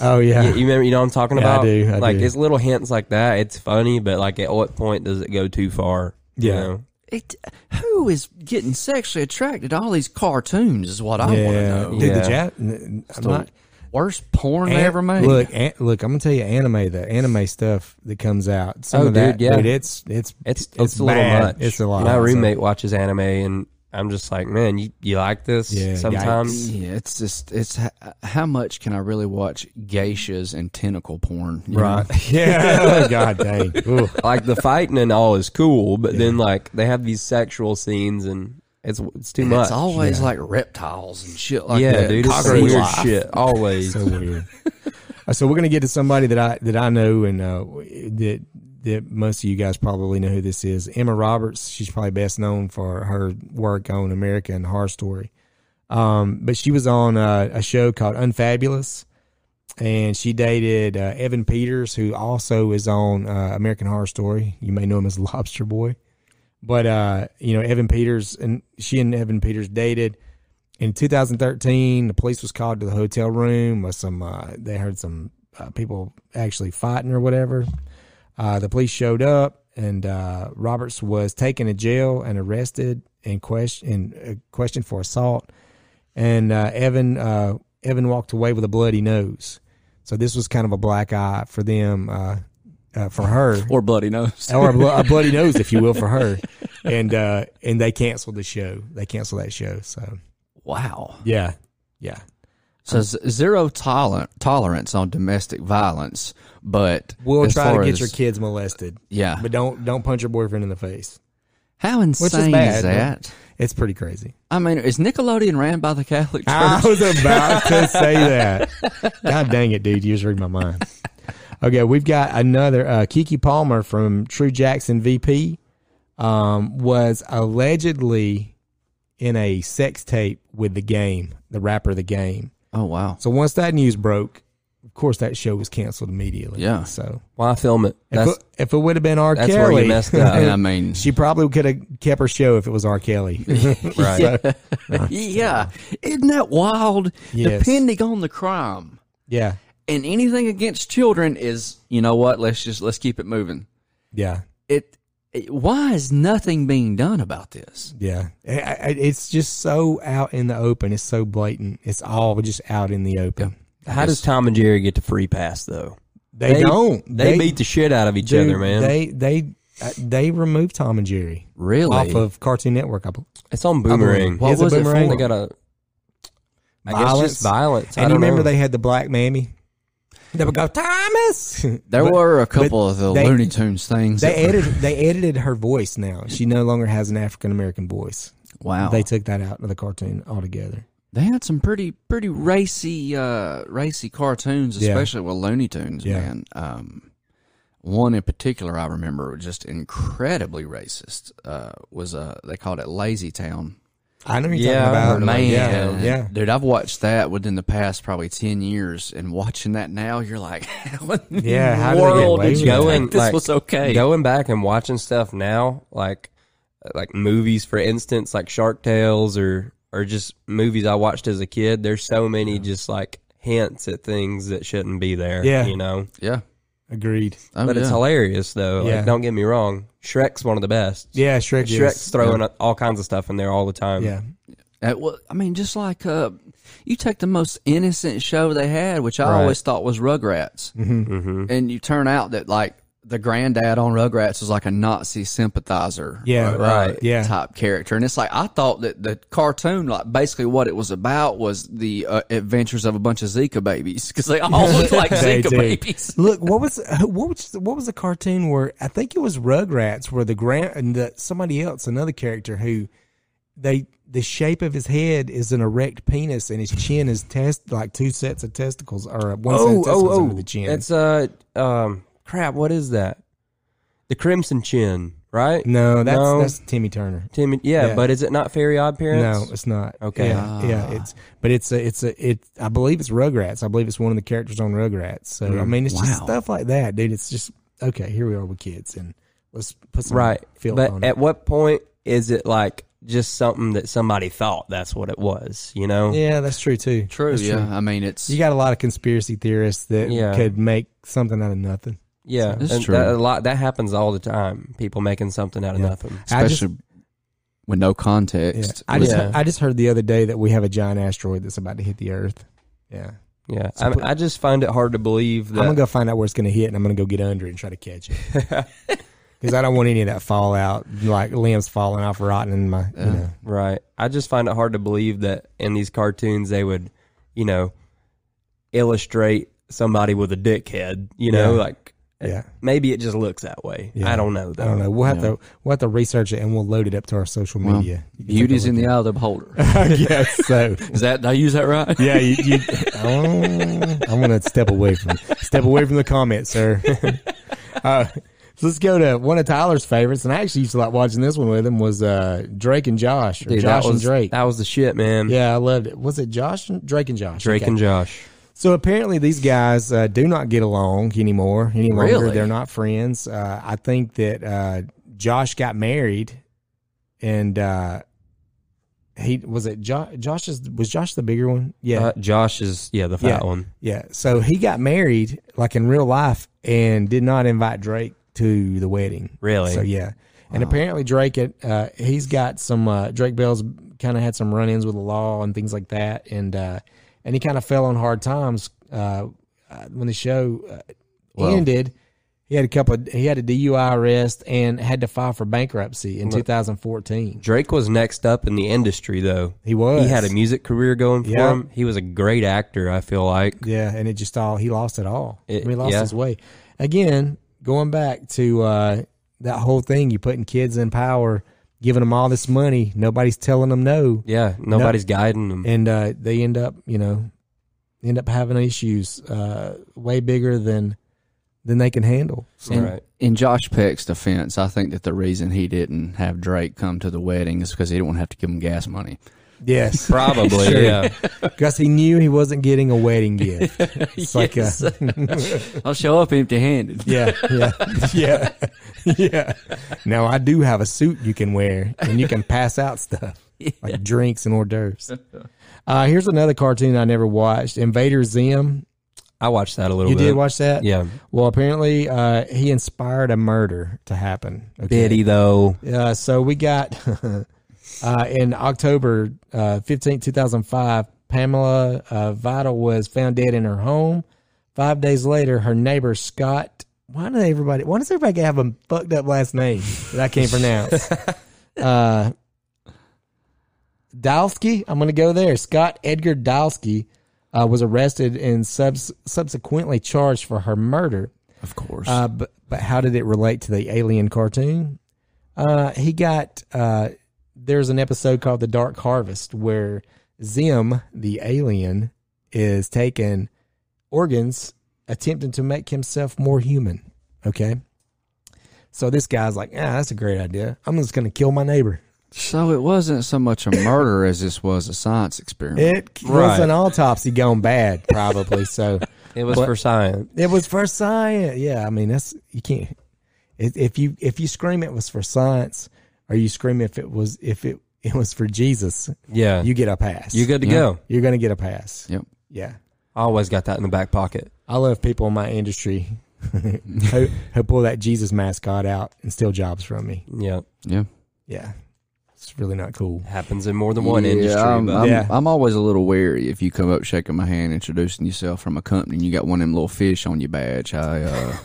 [SPEAKER 1] Oh yeah,
[SPEAKER 2] You, you remember? You know what I'm talking
[SPEAKER 1] Yeah, I
[SPEAKER 2] about?
[SPEAKER 1] do, I
[SPEAKER 2] like
[SPEAKER 1] do.
[SPEAKER 2] it's little hints like that. It's funny, but like at what point does it go too far? You
[SPEAKER 1] Yeah.
[SPEAKER 2] know?
[SPEAKER 3] It, who is getting sexually attracted to all these cartoons? Is what I want to know.
[SPEAKER 1] Dude,
[SPEAKER 2] Yeah.
[SPEAKER 1] the Jap- n- I'm
[SPEAKER 3] The
[SPEAKER 1] not-
[SPEAKER 3] worst porn they
[SPEAKER 1] An-
[SPEAKER 3] ever made.
[SPEAKER 1] Look, an- look, I'm gonna tell you, anime, the anime stuff that comes out. Some
[SPEAKER 2] Oh,
[SPEAKER 1] of that,
[SPEAKER 2] dude, yeah.
[SPEAKER 1] dude, it's it's
[SPEAKER 2] It's
[SPEAKER 1] Oh,
[SPEAKER 2] it's, a little
[SPEAKER 1] bad.
[SPEAKER 2] much.
[SPEAKER 1] It's a lot.
[SPEAKER 2] My
[SPEAKER 1] So-
[SPEAKER 2] roommate watches anime, and I'm just like, man, you you like this?
[SPEAKER 1] Yeah,
[SPEAKER 2] Sometimes.
[SPEAKER 3] yeah, it's just it's h- how much can I really watch geishas and tentacle porn? you know?
[SPEAKER 1] right? yeah. God dang. Ooh.
[SPEAKER 2] like the fighting and all is cool, but then like they have these sexual scenes and it's it's too
[SPEAKER 3] And
[SPEAKER 2] much.
[SPEAKER 3] It's always
[SPEAKER 1] Yeah.
[SPEAKER 3] like reptiles and shit like that.
[SPEAKER 2] yeah,
[SPEAKER 3] that.
[SPEAKER 2] dude, it's
[SPEAKER 3] Cockroach
[SPEAKER 2] weird
[SPEAKER 3] life.
[SPEAKER 2] shit. Always.
[SPEAKER 1] so weird. Uh, so we're gonna get to somebody that I that I know and uh, that that most of you guys probably know who this is. Emma Roberts. She's probably best known for her work on American Horror Story. Um, but she was on uh, a show called Unfabulous, and she dated uh, Evan Peters, who also is on uh, American Horror Story. You may know him as Lobster Boy. But uh, you know, Evan Peters and she and Evan Peters dated. In 2013, the police was called to the hotel room with some. Uh, they heard some uh, people actually fighting or whatever. Uh, the police showed up, and uh, Roberts was taken to jail and arrested and question and uh, questioned for assault. And uh, Evan uh, Evan walked away with a bloody nose. So this was kind of a black eye for them, uh, uh, for her
[SPEAKER 3] or bloody nose.
[SPEAKER 1] or a, blo- a bloody nose, if you will, for her. And uh, and they canceled the show. They canceled that show. So
[SPEAKER 3] Wow.
[SPEAKER 1] yeah, yeah.
[SPEAKER 3] So zero toler- tolerance on domestic violence, but
[SPEAKER 1] We'll try to get
[SPEAKER 3] as-
[SPEAKER 1] your kids molested,
[SPEAKER 3] Yeah.
[SPEAKER 1] but don't don't punch your boyfriend in the face.
[SPEAKER 3] How insane
[SPEAKER 1] bad,
[SPEAKER 3] is that?
[SPEAKER 1] It's pretty crazy.
[SPEAKER 3] I mean, is Nickelodeon ran by the Catholic Church?
[SPEAKER 1] I was about to say that. God dang it, dude! You just read my mind. Okay, we've got another uh, Keke Palmer from True Jackson VP. Um, was allegedly in a sex tape with the game, the rapper, the game.
[SPEAKER 3] Oh wow.
[SPEAKER 1] So once that news broke, of course that show was canceled immediately.
[SPEAKER 3] Yeah.
[SPEAKER 1] So
[SPEAKER 2] Why film it?
[SPEAKER 1] if, it, if it would have been R.
[SPEAKER 2] that's
[SPEAKER 1] Kelly,
[SPEAKER 2] where you messed up.
[SPEAKER 3] And I mean,
[SPEAKER 1] she probably could have kept her show if it was R. Kelly.
[SPEAKER 2] right.
[SPEAKER 3] yeah, isn't that wild?
[SPEAKER 1] Yes.
[SPEAKER 3] Depending on the crime,
[SPEAKER 1] yeah,
[SPEAKER 3] and anything against children is, you know what? Let's just let's keep it moving.
[SPEAKER 1] yeah,
[SPEAKER 3] It. It why is nothing being done about this?
[SPEAKER 1] yeah. I- I- It's just so out in the open. It's so blatant. It's all just out in the open.
[SPEAKER 2] How does Tom and Jerry get the free pass though?
[SPEAKER 1] They, don't.
[SPEAKER 2] They, beat the shit out of each
[SPEAKER 1] dude,
[SPEAKER 2] other, man.
[SPEAKER 1] They they uh, they removed Tom and Jerry
[SPEAKER 3] Really?
[SPEAKER 1] off of Cartoon Network. I believe.
[SPEAKER 2] it's on Boomerang.
[SPEAKER 3] What
[SPEAKER 1] it
[SPEAKER 3] was it
[SPEAKER 1] Boomerang?
[SPEAKER 2] They got a I guess
[SPEAKER 1] Violence.
[SPEAKER 2] just violence. I
[SPEAKER 1] And you
[SPEAKER 2] don't
[SPEAKER 1] remember
[SPEAKER 2] know.
[SPEAKER 1] they had the black mammy. They would go Thomas.
[SPEAKER 3] There
[SPEAKER 1] But-
[SPEAKER 3] were a couple of the
[SPEAKER 1] they-
[SPEAKER 3] Looney Tunes things.
[SPEAKER 1] They
[SPEAKER 3] that were-
[SPEAKER 1] edited. They edited her voice. Now she no longer has an African American voice.
[SPEAKER 3] Wow.
[SPEAKER 1] They took that out of the cartoon altogether.
[SPEAKER 3] They had some pretty pretty racy uh racy cartoons,
[SPEAKER 1] Yeah.
[SPEAKER 3] especially with Looney Tunes,
[SPEAKER 1] Yeah.
[SPEAKER 3] man. Um one in particular I remember was just incredibly racist. Uh was uh they called it Lazy Town.
[SPEAKER 1] I know you're
[SPEAKER 2] Yeah,
[SPEAKER 1] talking about.
[SPEAKER 3] Man,
[SPEAKER 1] yeah, yeah.
[SPEAKER 3] dude, I've watched that within the past probably ten years, and watching that now, you're like,
[SPEAKER 1] Yeah, how did they get
[SPEAKER 3] world did you
[SPEAKER 2] going
[SPEAKER 3] think this
[SPEAKER 2] like,
[SPEAKER 3] was okay?
[SPEAKER 2] Going back and watching stuff now, like like movies, for instance, like Shark Tales or or just movies I watched as a kid. There's so many just like hints at things that shouldn't be there.
[SPEAKER 1] Yeah.
[SPEAKER 2] you know.
[SPEAKER 3] yeah,
[SPEAKER 1] Agreed.
[SPEAKER 3] Oh,
[SPEAKER 2] but it's hilarious though.
[SPEAKER 1] Yeah.
[SPEAKER 2] Like, don't get me wrong. Shrek's one of the best.
[SPEAKER 1] Yeah, Shrek.
[SPEAKER 2] Shrek's
[SPEAKER 1] is,
[SPEAKER 2] throwing all kinds of stuff in there all the time.
[SPEAKER 1] Yeah,
[SPEAKER 3] Uh, well, I mean, just like uh, you take the most innocent show they had, which I
[SPEAKER 2] Right.
[SPEAKER 3] always thought was Rugrats,
[SPEAKER 2] Mm-hmm.
[SPEAKER 3] and you turn out that like the granddad on Rugrats was like a Nazi sympathizer,
[SPEAKER 1] Yeah,
[SPEAKER 3] uh,
[SPEAKER 2] right,
[SPEAKER 1] yeah.
[SPEAKER 3] type character, and it's like I thought that the cartoon, like basically what it was about, was the uh, adventures of a bunch of Zika babies because they all look like Zika
[SPEAKER 1] do.
[SPEAKER 3] babies.
[SPEAKER 1] Look, what was what was what was the cartoon where I think it was Rugrats where the grand and the, somebody else, another character who they the shape of his head is an erect penis and his chin is test like two sets of testicles or one set of
[SPEAKER 2] Oh,
[SPEAKER 1] testicles
[SPEAKER 2] oh,
[SPEAKER 1] under
[SPEAKER 2] oh!
[SPEAKER 1] the chin.
[SPEAKER 2] It's uh, um, crap. What is that? The Crimson Chin, right?
[SPEAKER 1] no, that's
[SPEAKER 2] no.
[SPEAKER 1] that's Timmy Turner.
[SPEAKER 2] Timmy. Yeah,
[SPEAKER 1] Yeah.
[SPEAKER 2] but is it not Fairly Odd Parents?
[SPEAKER 1] No, it's not.
[SPEAKER 2] Okay.
[SPEAKER 1] Yeah, yeah, it's but it's a it's a it. I believe it's Rugrats. I believe it's one of the characters on Rugrats. So
[SPEAKER 2] Mm,
[SPEAKER 1] I mean, it's just stuff like that, dude. It's just okay. Here we are with kids, and let's put some
[SPEAKER 2] right.
[SPEAKER 1] Feel
[SPEAKER 2] but
[SPEAKER 1] on it.
[SPEAKER 2] at what point is it like just something that somebody thought that's what it was? You know?
[SPEAKER 1] Yeah, that's true too.
[SPEAKER 3] True,
[SPEAKER 1] That's
[SPEAKER 3] yeah. I mean, it's
[SPEAKER 1] You got a lot of conspiracy theorists that
[SPEAKER 2] Yeah.
[SPEAKER 1] could make something out of nothing.
[SPEAKER 2] Yeah,
[SPEAKER 3] That's
[SPEAKER 2] and
[SPEAKER 3] true.
[SPEAKER 2] That, a lot that happens all the time. People making something out of
[SPEAKER 1] Yeah.
[SPEAKER 2] nothing.
[SPEAKER 1] I just-
[SPEAKER 3] especially with no
[SPEAKER 1] Yeah.
[SPEAKER 3] context.
[SPEAKER 1] I just
[SPEAKER 2] Yeah.
[SPEAKER 1] I just heard the other day that we have a giant asteroid that's about to hit the Earth. Yeah,
[SPEAKER 2] Yeah,
[SPEAKER 1] So
[SPEAKER 2] I,
[SPEAKER 1] put-
[SPEAKER 2] I just find it hard to believe that.
[SPEAKER 1] I'm gonna go find out where it's gonna hit, and I'm gonna go get under it and try to catch it. Because I don't want any of that fallout, like limbs falling off, rotting in my. You know.
[SPEAKER 2] Right. I just find it hard to believe that in these cartoons they would, you know, illustrate somebody with a dick head. You know,
[SPEAKER 1] Yeah.
[SPEAKER 2] like
[SPEAKER 1] Yeah.
[SPEAKER 2] maybe it just looks that way.
[SPEAKER 1] Yeah.
[SPEAKER 2] I don't know. Though.
[SPEAKER 1] I don't know. We'll have
[SPEAKER 3] Yeah.
[SPEAKER 1] to we'll have to research it and we'll load it up to our social media. You can take a
[SPEAKER 3] Beauty's in the eye of the beholder.
[SPEAKER 1] at it. yes. So
[SPEAKER 3] Is that did I use that right?
[SPEAKER 1] yeah, you, you, oh, I'm gonna step away from step away from the comments, sir. uh, so let's go to one of Tyler's favorites, and I actually used to like watching this one with him was uh, Drake and Josh, or
[SPEAKER 2] Dude,
[SPEAKER 1] Josh
[SPEAKER 2] that was,
[SPEAKER 1] and Drake.
[SPEAKER 2] That was the shit, man.
[SPEAKER 1] yeah, I loved it. Was it Josh and Drake and Josh?
[SPEAKER 2] Drake
[SPEAKER 1] Okay.
[SPEAKER 2] and Josh.
[SPEAKER 1] So apparently these guys uh, do not get along anymore. Any longer,
[SPEAKER 3] Really?
[SPEAKER 1] they're not friends. Uh, I think that uh, Josh got married, and uh, he was it. Jo- Josh is was Josh the bigger one? Yeah,
[SPEAKER 2] Uh, Josh is yeah the fat
[SPEAKER 1] Yeah.
[SPEAKER 2] one.
[SPEAKER 1] yeah. So he got married like in real life, and did not invite Drake to the wedding.
[SPEAKER 2] Really?
[SPEAKER 1] So yeah, and apparently Drake, uh, he's got some uh, Drake Bell's kind of had some run-ins with the law and things like that, and uh, and he kind of fell on hard times uh, uh, when the show uh,
[SPEAKER 3] Well-
[SPEAKER 1] ended. He had a couple. Of, he had a DUI arrest and had to file for bankruptcy in 2014.
[SPEAKER 2] Drake was next up in the industry though.
[SPEAKER 1] He was.
[SPEAKER 2] He had a music career going for
[SPEAKER 1] Yeah.
[SPEAKER 2] him. He was a great actor. I feel like.
[SPEAKER 1] Yeah, and it just all he lost it all.
[SPEAKER 2] It-
[SPEAKER 1] he lost
[SPEAKER 2] yeah.
[SPEAKER 1] his way. Again, going back to uh, that whole thing, you putting kids in power, giving them all this money, nobody's telling them no,
[SPEAKER 2] Yeah, nobody's guiding them,
[SPEAKER 1] and uh, they end up, you know, end up having issues uh, way bigger than than they can handle. So,
[SPEAKER 3] In,
[SPEAKER 2] Right.
[SPEAKER 3] in Josh Peck's defense, I think that the reason he didn't have Drake come to the wedding is because he didn't want to have to give him gas money.
[SPEAKER 1] Yes,
[SPEAKER 2] Probably,
[SPEAKER 1] Sure.
[SPEAKER 2] yeah.
[SPEAKER 1] because he knew he wasn't getting a wedding gift. It's like a,
[SPEAKER 3] I'll show up empty handed.
[SPEAKER 1] Yeah, yeah, yeah, yeah. Now I do have a suit you can wear, and you can pass out stuff like drinks and hors d'oeuvres. Uh, here's another cartoon I never watched: Invader Zim.
[SPEAKER 2] I watched that a little
[SPEAKER 1] You
[SPEAKER 2] bit.
[SPEAKER 1] did watch that?
[SPEAKER 2] Yeah.
[SPEAKER 1] Well, apparently uh, he inspired a murder to happen. Okay?
[SPEAKER 2] Did he though?
[SPEAKER 1] Uh, so we got uh, in October uh, 15, 2005, Pamela uh, Vitale was found dead in her home. Five days later, her neighbor Scott. Why do everybody? Why does everybody have a fucked up last name that I can't pronounce? uh, Dyleski. I'm going to go there. Scott Edgar Dyleski uh, was arrested and subs- subsequently charged for her murder.
[SPEAKER 3] Of course.
[SPEAKER 1] Uh, but but how did it relate to the alien cartoon? Uh, he got uh, there's an episode called The Dark Harvest where Zim, the alien, is taking organs, attempting to make himself more human. Okay. So this guy's like, ah, that's a great idea. I'm just going to kill my neighbor.
[SPEAKER 3] So it wasn't so much a murder as this was a science experiment.
[SPEAKER 1] It
[SPEAKER 2] Right.
[SPEAKER 1] was an autopsy gone bad, probably. so
[SPEAKER 2] It was
[SPEAKER 1] What-
[SPEAKER 2] for science.
[SPEAKER 1] it was for science. Yeah, I mean that's you can't. If if you if you scream it was for science, or you scream if it was if it it was for Jesus,
[SPEAKER 2] Yeah.
[SPEAKER 1] you get a pass.
[SPEAKER 2] You're good to
[SPEAKER 3] Yeah.
[SPEAKER 2] go.
[SPEAKER 1] You're gonna get a pass.
[SPEAKER 3] Yep.
[SPEAKER 1] Yeah.
[SPEAKER 2] I always got that in the back pocket.
[SPEAKER 1] I love people in my industry who, who pull that Jesus mascot out and steal jobs from me.
[SPEAKER 2] Yeah.
[SPEAKER 3] Yeah.
[SPEAKER 1] Yeah. It's really not cool.
[SPEAKER 2] Happens in more than one
[SPEAKER 3] Yeah,
[SPEAKER 2] industry.
[SPEAKER 3] I'm,
[SPEAKER 2] but
[SPEAKER 3] I'm,
[SPEAKER 1] Yeah.
[SPEAKER 3] I'm always a little wary if you come up shaking my hand, introducing yourself from a company, and you got one of them little fish on your badge. I, uh,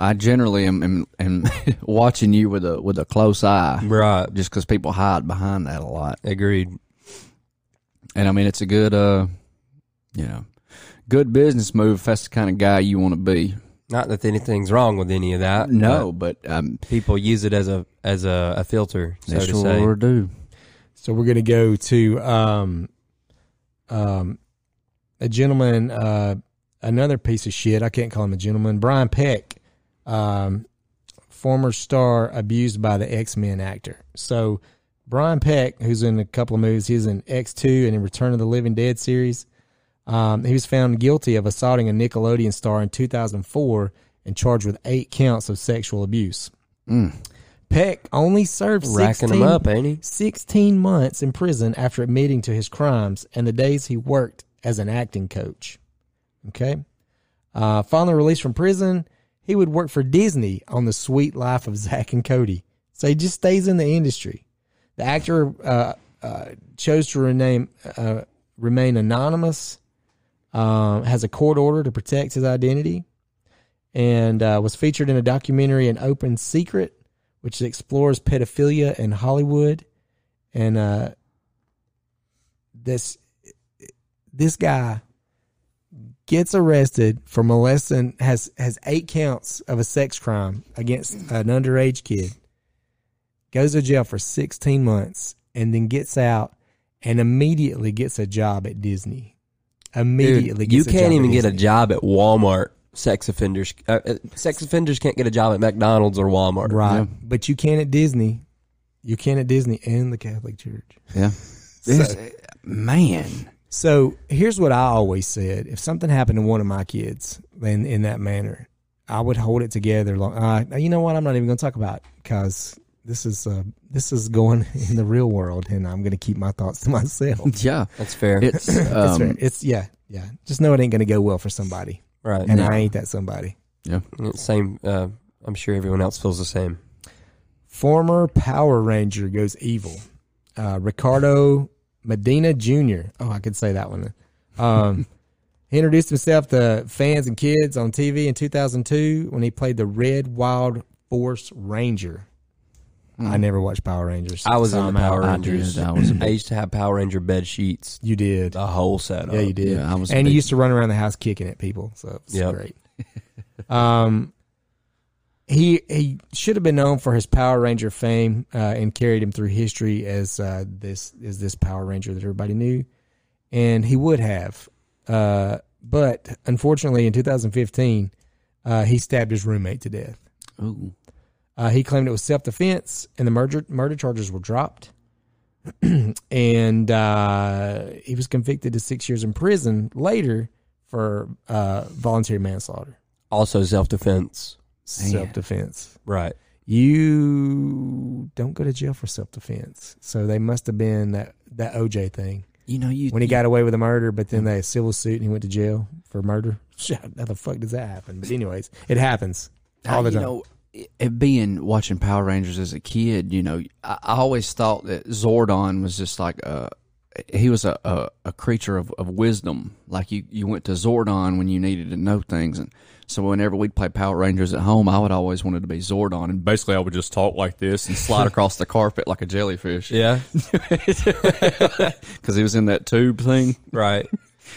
[SPEAKER 3] I generally am, am, am watching you with a with a close eye,
[SPEAKER 2] right.
[SPEAKER 3] just because people hide behind that a lot.
[SPEAKER 2] Agreed.
[SPEAKER 3] And I mean, it's a good, uh, you know, good business move if that's the kind of guy you want to be.
[SPEAKER 2] Not that anything's wrong with any of that.
[SPEAKER 3] No, but um,
[SPEAKER 2] people use it as a as a, a filter, so
[SPEAKER 3] they
[SPEAKER 2] to say.
[SPEAKER 3] do.
[SPEAKER 1] So we're gonna go to um, um, a gentleman, uh, another piece of shit. I can't call him a gentleman. Brian Peck, um, former star abused by the X Men actor. So Brian Peck, who's in a couple of movies, he's in X Two and in Return of the Living Dead series. Um, he was found guilty of assaulting a Nickelodeon star in 2004 and charged with eight counts of sexual abuse. Peck only served
[SPEAKER 2] Racking
[SPEAKER 1] 16,
[SPEAKER 2] them up, ain't he?
[SPEAKER 1] 16 months in prison after admitting to his crimes and the days he worked as an acting coach. Okay. Uh, following release from prison, he would work for Disney on the sweet life of Zach and Cody. So he just stays in the industry. The actor uh, uh, chose to rename, uh, remain anonymous, um, has a court order to protect his identity, and uh, was featured in a documentary, An Open Secret, which explores pedophilia in Hollywood. And uh, this this guy gets arrested for molesting has has eight counts of a sex crime against an underage kid. Goes to jail for 16 months and then gets out and immediately gets a job at Disney. Immediately
[SPEAKER 2] Dude, you
[SPEAKER 1] a
[SPEAKER 2] can't
[SPEAKER 1] job
[SPEAKER 2] even
[SPEAKER 1] at
[SPEAKER 2] get a job at Walmart. Sex offenders, uh, uh, sex offenders can't get a job at McDonald's or Walmart.
[SPEAKER 1] Right.
[SPEAKER 3] Yeah.
[SPEAKER 1] But you can at Disney. You can at Disney and the Catholic Church.
[SPEAKER 3] Yeah. This- man.
[SPEAKER 1] So here's what I always said: if something happened to one of my kids in in that manner, I would hold it together. Long, uh, you know what? I'm not even going to talk about because this is uh, this is going in the real world, and I'm going to keep my thoughts to myself.
[SPEAKER 3] Yeah.
[SPEAKER 2] That's fair.
[SPEAKER 3] It's
[SPEAKER 1] That's
[SPEAKER 3] um,
[SPEAKER 1] fair. It's yeah, yeah. Just know it ain't going to go well for somebody,
[SPEAKER 2] right.
[SPEAKER 1] and I ain't that somebody. Yeah.
[SPEAKER 2] Same. Uh, I'm sure everyone else feels the same.
[SPEAKER 1] Former Power Ranger goes evil. Uh, Ricardo Medina Jr. Oh, I could say that one. Um, he introduced himself to fans and kids on TV in 2002 when he played the Red Wild Force Ranger. I never watched Power Rangers.
[SPEAKER 2] I was
[SPEAKER 1] so
[SPEAKER 2] in the Power
[SPEAKER 1] out.
[SPEAKER 3] I
[SPEAKER 2] Rangers.
[SPEAKER 3] did. I was a
[SPEAKER 2] I used to have Power Ranger bed sheets,
[SPEAKER 1] You did.
[SPEAKER 2] a whole setup.
[SPEAKER 1] Yeah, you did.
[SPEAKER 3] Yeah, I was
[SPEAKER 1] and
[SPEAKER 3] big-
[SPEAKER 1] you used to run around the house kicking at people, so it's
[SPEAKER 2] Yep.
[SPEAKER 1] great. um, he he should have been known for his Power Ranger fame uh, and carried him through history as uh, this as this Power Ranger that everybody knew, and he would have. Uh, but unfortunately, in 2015, uh, he stabbed his roommate to death.
[SPEAKER 3] Ooh.
[SPEAKER 1] Uh, he claimed it was self defense, and the murder murder charges were dropped. and uh, he was convicted to six years in prison later for uh, voluntary manslaughter,
[SPEAKER 2] Also self defense.
[SPEAKER 1] Self defense.
[SPEAKER 2] Right.
[SPEAKER 1] You don't go to jail for self defense, so they must have been that that OJ thing
[SPEAKER 3] You know, you
[SPEAKER 1] when he got away with a murder, but then mm-hmm. they civil suit and he went to jail for murder. How the fuck does that happen? But anyways, it happens all the
[SPEAKER 3] you
[SPEAKER 1] time.
[SPEAKER 3] know, it being watching Power Rangers as a kid, you know, I, I always thought that Zordon was just like a he was a, a, a creature of, of wisdom. Like you, you went to Zordon when you needed to know things, and so whenever we'd play Power Rangers at home, I would always wanted to be Zordon, and basically I would just talk like this and slide across the carpet like a jellyfish.
[SPEAKER 2] Yeah.
[SPEAKER 3] because he was in that tube thing.
[SPEAKER 2] Right.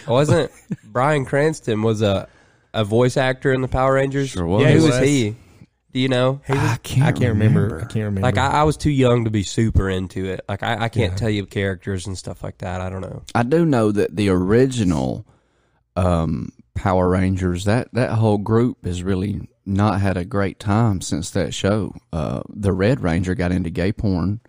[SPEAKER 2] Wasn't Bryan Cranston was a a voice actor in the Power Rangers?
[SPEAKER 3] Sure was.
[SPEAKER 1] Yeah,
[SPEAKER 2] Who was
[SPEAKER 1] was.
[SPEAKER 2] he? Do you know?
[SPEAKER 1] Was-
[SPEAKER 3] I can't
[SPEAKER 1] I can't remember.
[SPEAKER 3] remember.
[SPEAKER 1] I can't remember.
[SPEAKER 2] Like I, I was too young to be super into it. Like I, I can't
[SPEAKER 1] Yeah.
[SPEAKER 2] tell you characters and stuff like that. I don't know.
[SPEAKER 3] I do know that the original um, Power Rangers that that whole group has really not had a great time since that show. Uh, the Red Ranger got into gay porn.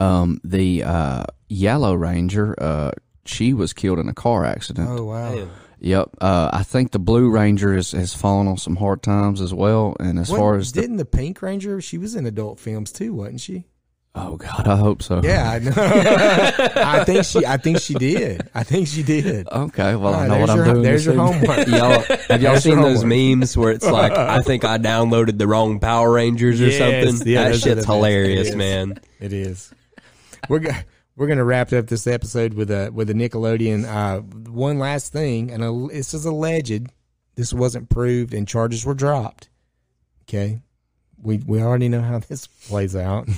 [SPEAKER 3] Um, the uh, Yellow Ranger, uh, she was killed in a car accident.
[SPEAKER 1] Oh wow.
[SPEAKER 2] Man.
[SPEAKER 3] Yep. Uh, I think the Blue Ranger has, has fallen on some hard times as well. And as
[SPEAKER 1] What-
[SPEAKER 3] far as the,
[SPEAKER 1] didn't the Pink Ranger? She was in adult films too, wasn't she?
[SPEAKER 3] Oh god, I hope so.
[SPEAKER 1] Yeah, I know. I think she. I think she did. I think she did.
[SPEAKER 3] Okay. Well, I
[SPEAKER 1] Ah,
[SPEAKER 3] know what
[SPEAKER 1] there's
[SPEAKER 3] I'm doing.
[SPEAKER 1] There's your
[SPEAKER 3] evening.
[SPEAKER 1] homework.
[SPEAKER 2] y'all have y'all
[SPEAKER 1] There's
[SPEAKER 2] seen those
[SPEAKER 1] homework.
[SPEAKER 2] memes where it's like I think I downloaded the wrong Power Rangers or
[SPEAKER 1] Yes,
[SPEAKER 2] something?
[SPEAKER 1] yeah,
[SPEAKER 2] that shit's
[SPEAKER 1] the best. It
[SPEAKER 2] hilarious, man.
[SPEAKER 1] It is. We're go- we're gonna wrap up this episode with a with a Nickelodeon. Uh, one last thing, and a, this is alleged. This wasn't proved, and charges were dropped. Okay, we we already know how this plays out.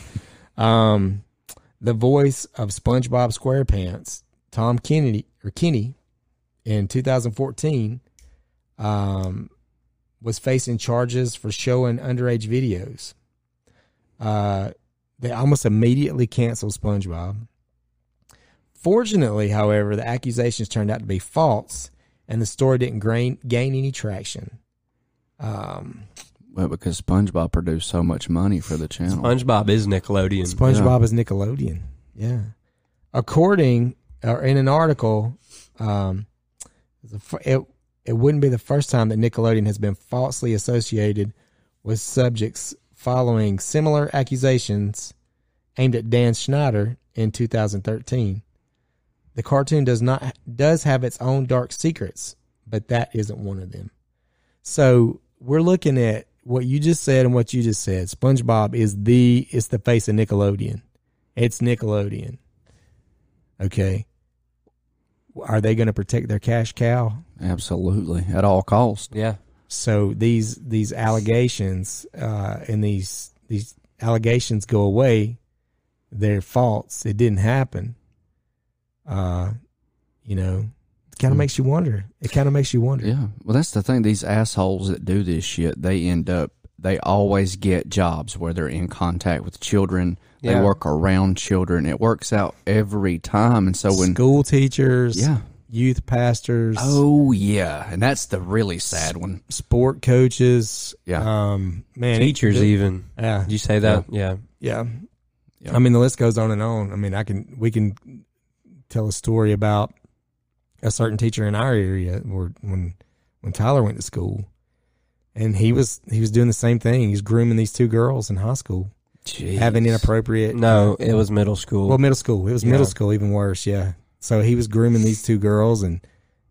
[SPEAKER 1] Um, the voice of SpongeBob SquarePants, Tom Kennedy or Kenny, in 2014, um, was facing charges for showing underage videos. Uh, they almost immediately canceled SpongeBob. Fortunately, however, the accusations turned out to be false, and the story didn't gain, gain any traction. Um,
[SPEAKER 3] Well, because SpongeBob produced so much money for the channel.
[SPEAKER 2] SpongeBob is Nickelodeon.
[SPEAKER 1] SpongeBob is Nickelodeon. Yeah. According or in an article, um, it it wouldn't be the first time that Nickelodeon has been falsely associated with subjects following similar accusations aimed at Dan Schneider in 2013. The cartoon does not does have its own dark secrets, but that isn't one of them. So we're looking at what you just said and what you just said. SpongeBob is the it's the face of Nickelodeon. It's Nickelodeon. Okay. Are they going to protect their cash cow?
[SPEAKER 3] Absolutely, at all costs.
[SPEAKER 2] yeah.
[SPEAKER 1] So these these allegations uh, and these these allegations go away. They're false. It didn't happen. Uh, you know, it kind of
[SPEAKER 3] Hmm.
[SPEAKER 1] makes you wonder. It kind of makes you wonder.
[SPEAKER 3] Yeah. Well, that's the thing. These assholes that do this shit, they end up. They always get jobs where they're in contact with children. They
[SPEAKER 2] Yeah.
[SPEAKER 3] work around children. It works out every time. And so when
[SPEAKER 1] School teachers,
[SPEAKER 3] yeah,
[SPEAKER 1] youth pastors,
[SPEAKER 3] oh yeah, and that's the really sad one.
[SPEAKER 1] sport coaches,
[SPEAKER 3] Yeah.
[SPEAKER 1] um, man,
[SPEAKER 2] Teachers
[SPEAKER 1] it-
[SPEAKER 2] even.
[SPEAKER 1] yeah,
[SPEAKER 2] Did you say that? Yeah.
[SPEAKER 1] Yeah.
[SPEAKER 3] Yeah.
[SPEAKER 1] I mean, the list goes on and on. I mean, I can, we can tell a story about a certain teacher in our area where when, when Tyler went to school and he was, he was doing the same thing. He's grooming these two girls in high school, having inappropriate.
[SPEAKER 2] No, it was middle school.
[SPEAKER 1] Well, middle school. It was
[SPEAKER 2] Yeah.
[SPEAKER 1] middle school, even worse. Yeah. So he was grooming these two girls and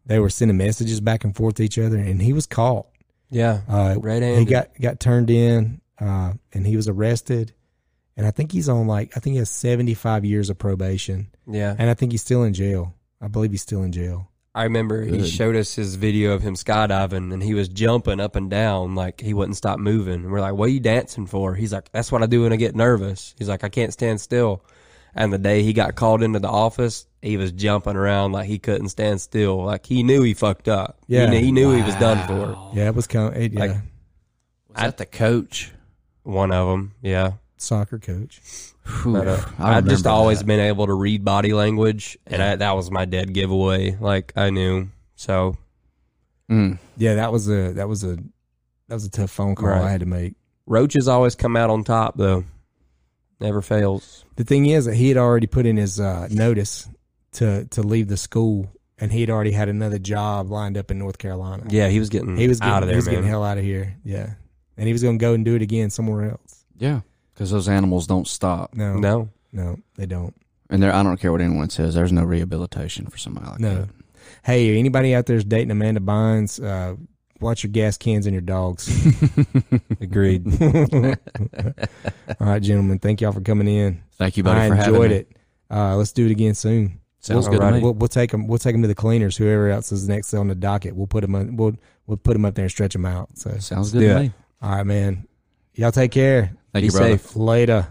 [SPEAKER 1] they were sending messages back and forth to each other and he was caught.
[SPEAKER 2] yeah.
[SPEAKER 1] Uh,
[SPEAKER 2] Red-handed.
[SPEAKER 1] he got got turned in, uh, and he was arrested, and I think he's on like I think he has seventy five years of probation,
[SPEAKER 2] Yeah.
[SPEAKER 1] and I think he's still in jail. I believe he's still in jail.
[SPEAKER 2] I remember he
[SPEAKER 3] Good.
[SPEAKER 2] showed us his video of him skydiving and he was jumping up and down like he wouldn't stop moving. And we're like, What are you dancing for? He's like, That's what I do when I get nervous. He's like, I can't stand still. And the day he got called into the office, he was jumping around like he couldn't stand still. Like he knew he fucked up.
[SPEAKER 1] Yeah.
[SPEAKER 2] knew- He, knew he was done for.
[SPEAKER 1] Yeah, it was kind of, it, yeah,
[SPEAKER 2] Like-
[SPEAKER 3] Was that the coach?
[SPEAKER 2] One of them. Yeah.
[SPEAKER 1] soccer coach.
[SPEAKER 3] Whew,
[SPEAKER 2] uh,
[SPEAKER 3] I
[SPEAKER 2] I've just always
[SPEAKER 3] that.
[SPEAKER 2] been able to read body language, and I, that was my dead giveaway. Like I knew. So
[SPEAKER 3] Mm.
[SPEAKER 1] Yeah, that was a that was a that was a tough phone call
[SPEAKER 2] Right.
[SPEAKER 1] I had to make.
[SPEAKER 2] roaches always come out on top, though. Never fails.
[SPEAKER 1] The thing is that he had already put in his uh, notice to to leave the school, and he had already had another job lined up in North Carolina.
[SPEAKER 2] Yeah, he was getting
[SPEAKER 1] he was getting,
[SPEAKER 2] out of there.
[SPEAKER 1] he was
[SPEAKER 2] man.
[SPEAKER 1] getting hell out of here. Yeah, and he was going to go and do it again somewhere else.
[SPEAKER 3] Yeah, because those animals don't stop.
[SPEAKER 1] No,
[SPEAKER 2] No,
[SPEAKER 1] no, they don't.
[SPEAKER 3] And there, I don't care what anyone says. There's no rehabilitation for somebody like that.
[SPEAKER 1] No.
[SPEAKER 3] that.
[SPEAKER 1] Hey, anybody out there is dating Amanda Bynes? Uh, watch your gas cans and your dogs.
[SPEAKER 2] agreed.
[SPEAKER 1] All right, gentlemen. Thank y'all for coming in.
[SPEAKER 3] Thank you, buddy,
[SPEAKER 1] I
[SPEAKER 3] for having
[SPEAKER 1] enjoyed
[SPEAKER 3] me.
[SPEAKER 1] it. Uh, let's do it again soon.
[SPEAKER 3] Sounds
[SPEAKER 1] we'll,
[SPEAKER 3] good to me.
[SPEAKER 1] We'll, we'll take them. We'll take them to the cleaners. Whoever else is next on the docket, we'll put them. On, we'll we'll put them up there and stretch them out. So,
[SPEAKER 3] Sounds good to me.
[SPEAKER 1] all right, man. Y'all take care.
[SPEAKER 3] Thank
[SPEAKER 2] Be
[SPEAKER 3] you, brother.
[SPEAKER 2] safe.
[SPEAKER 1] Later.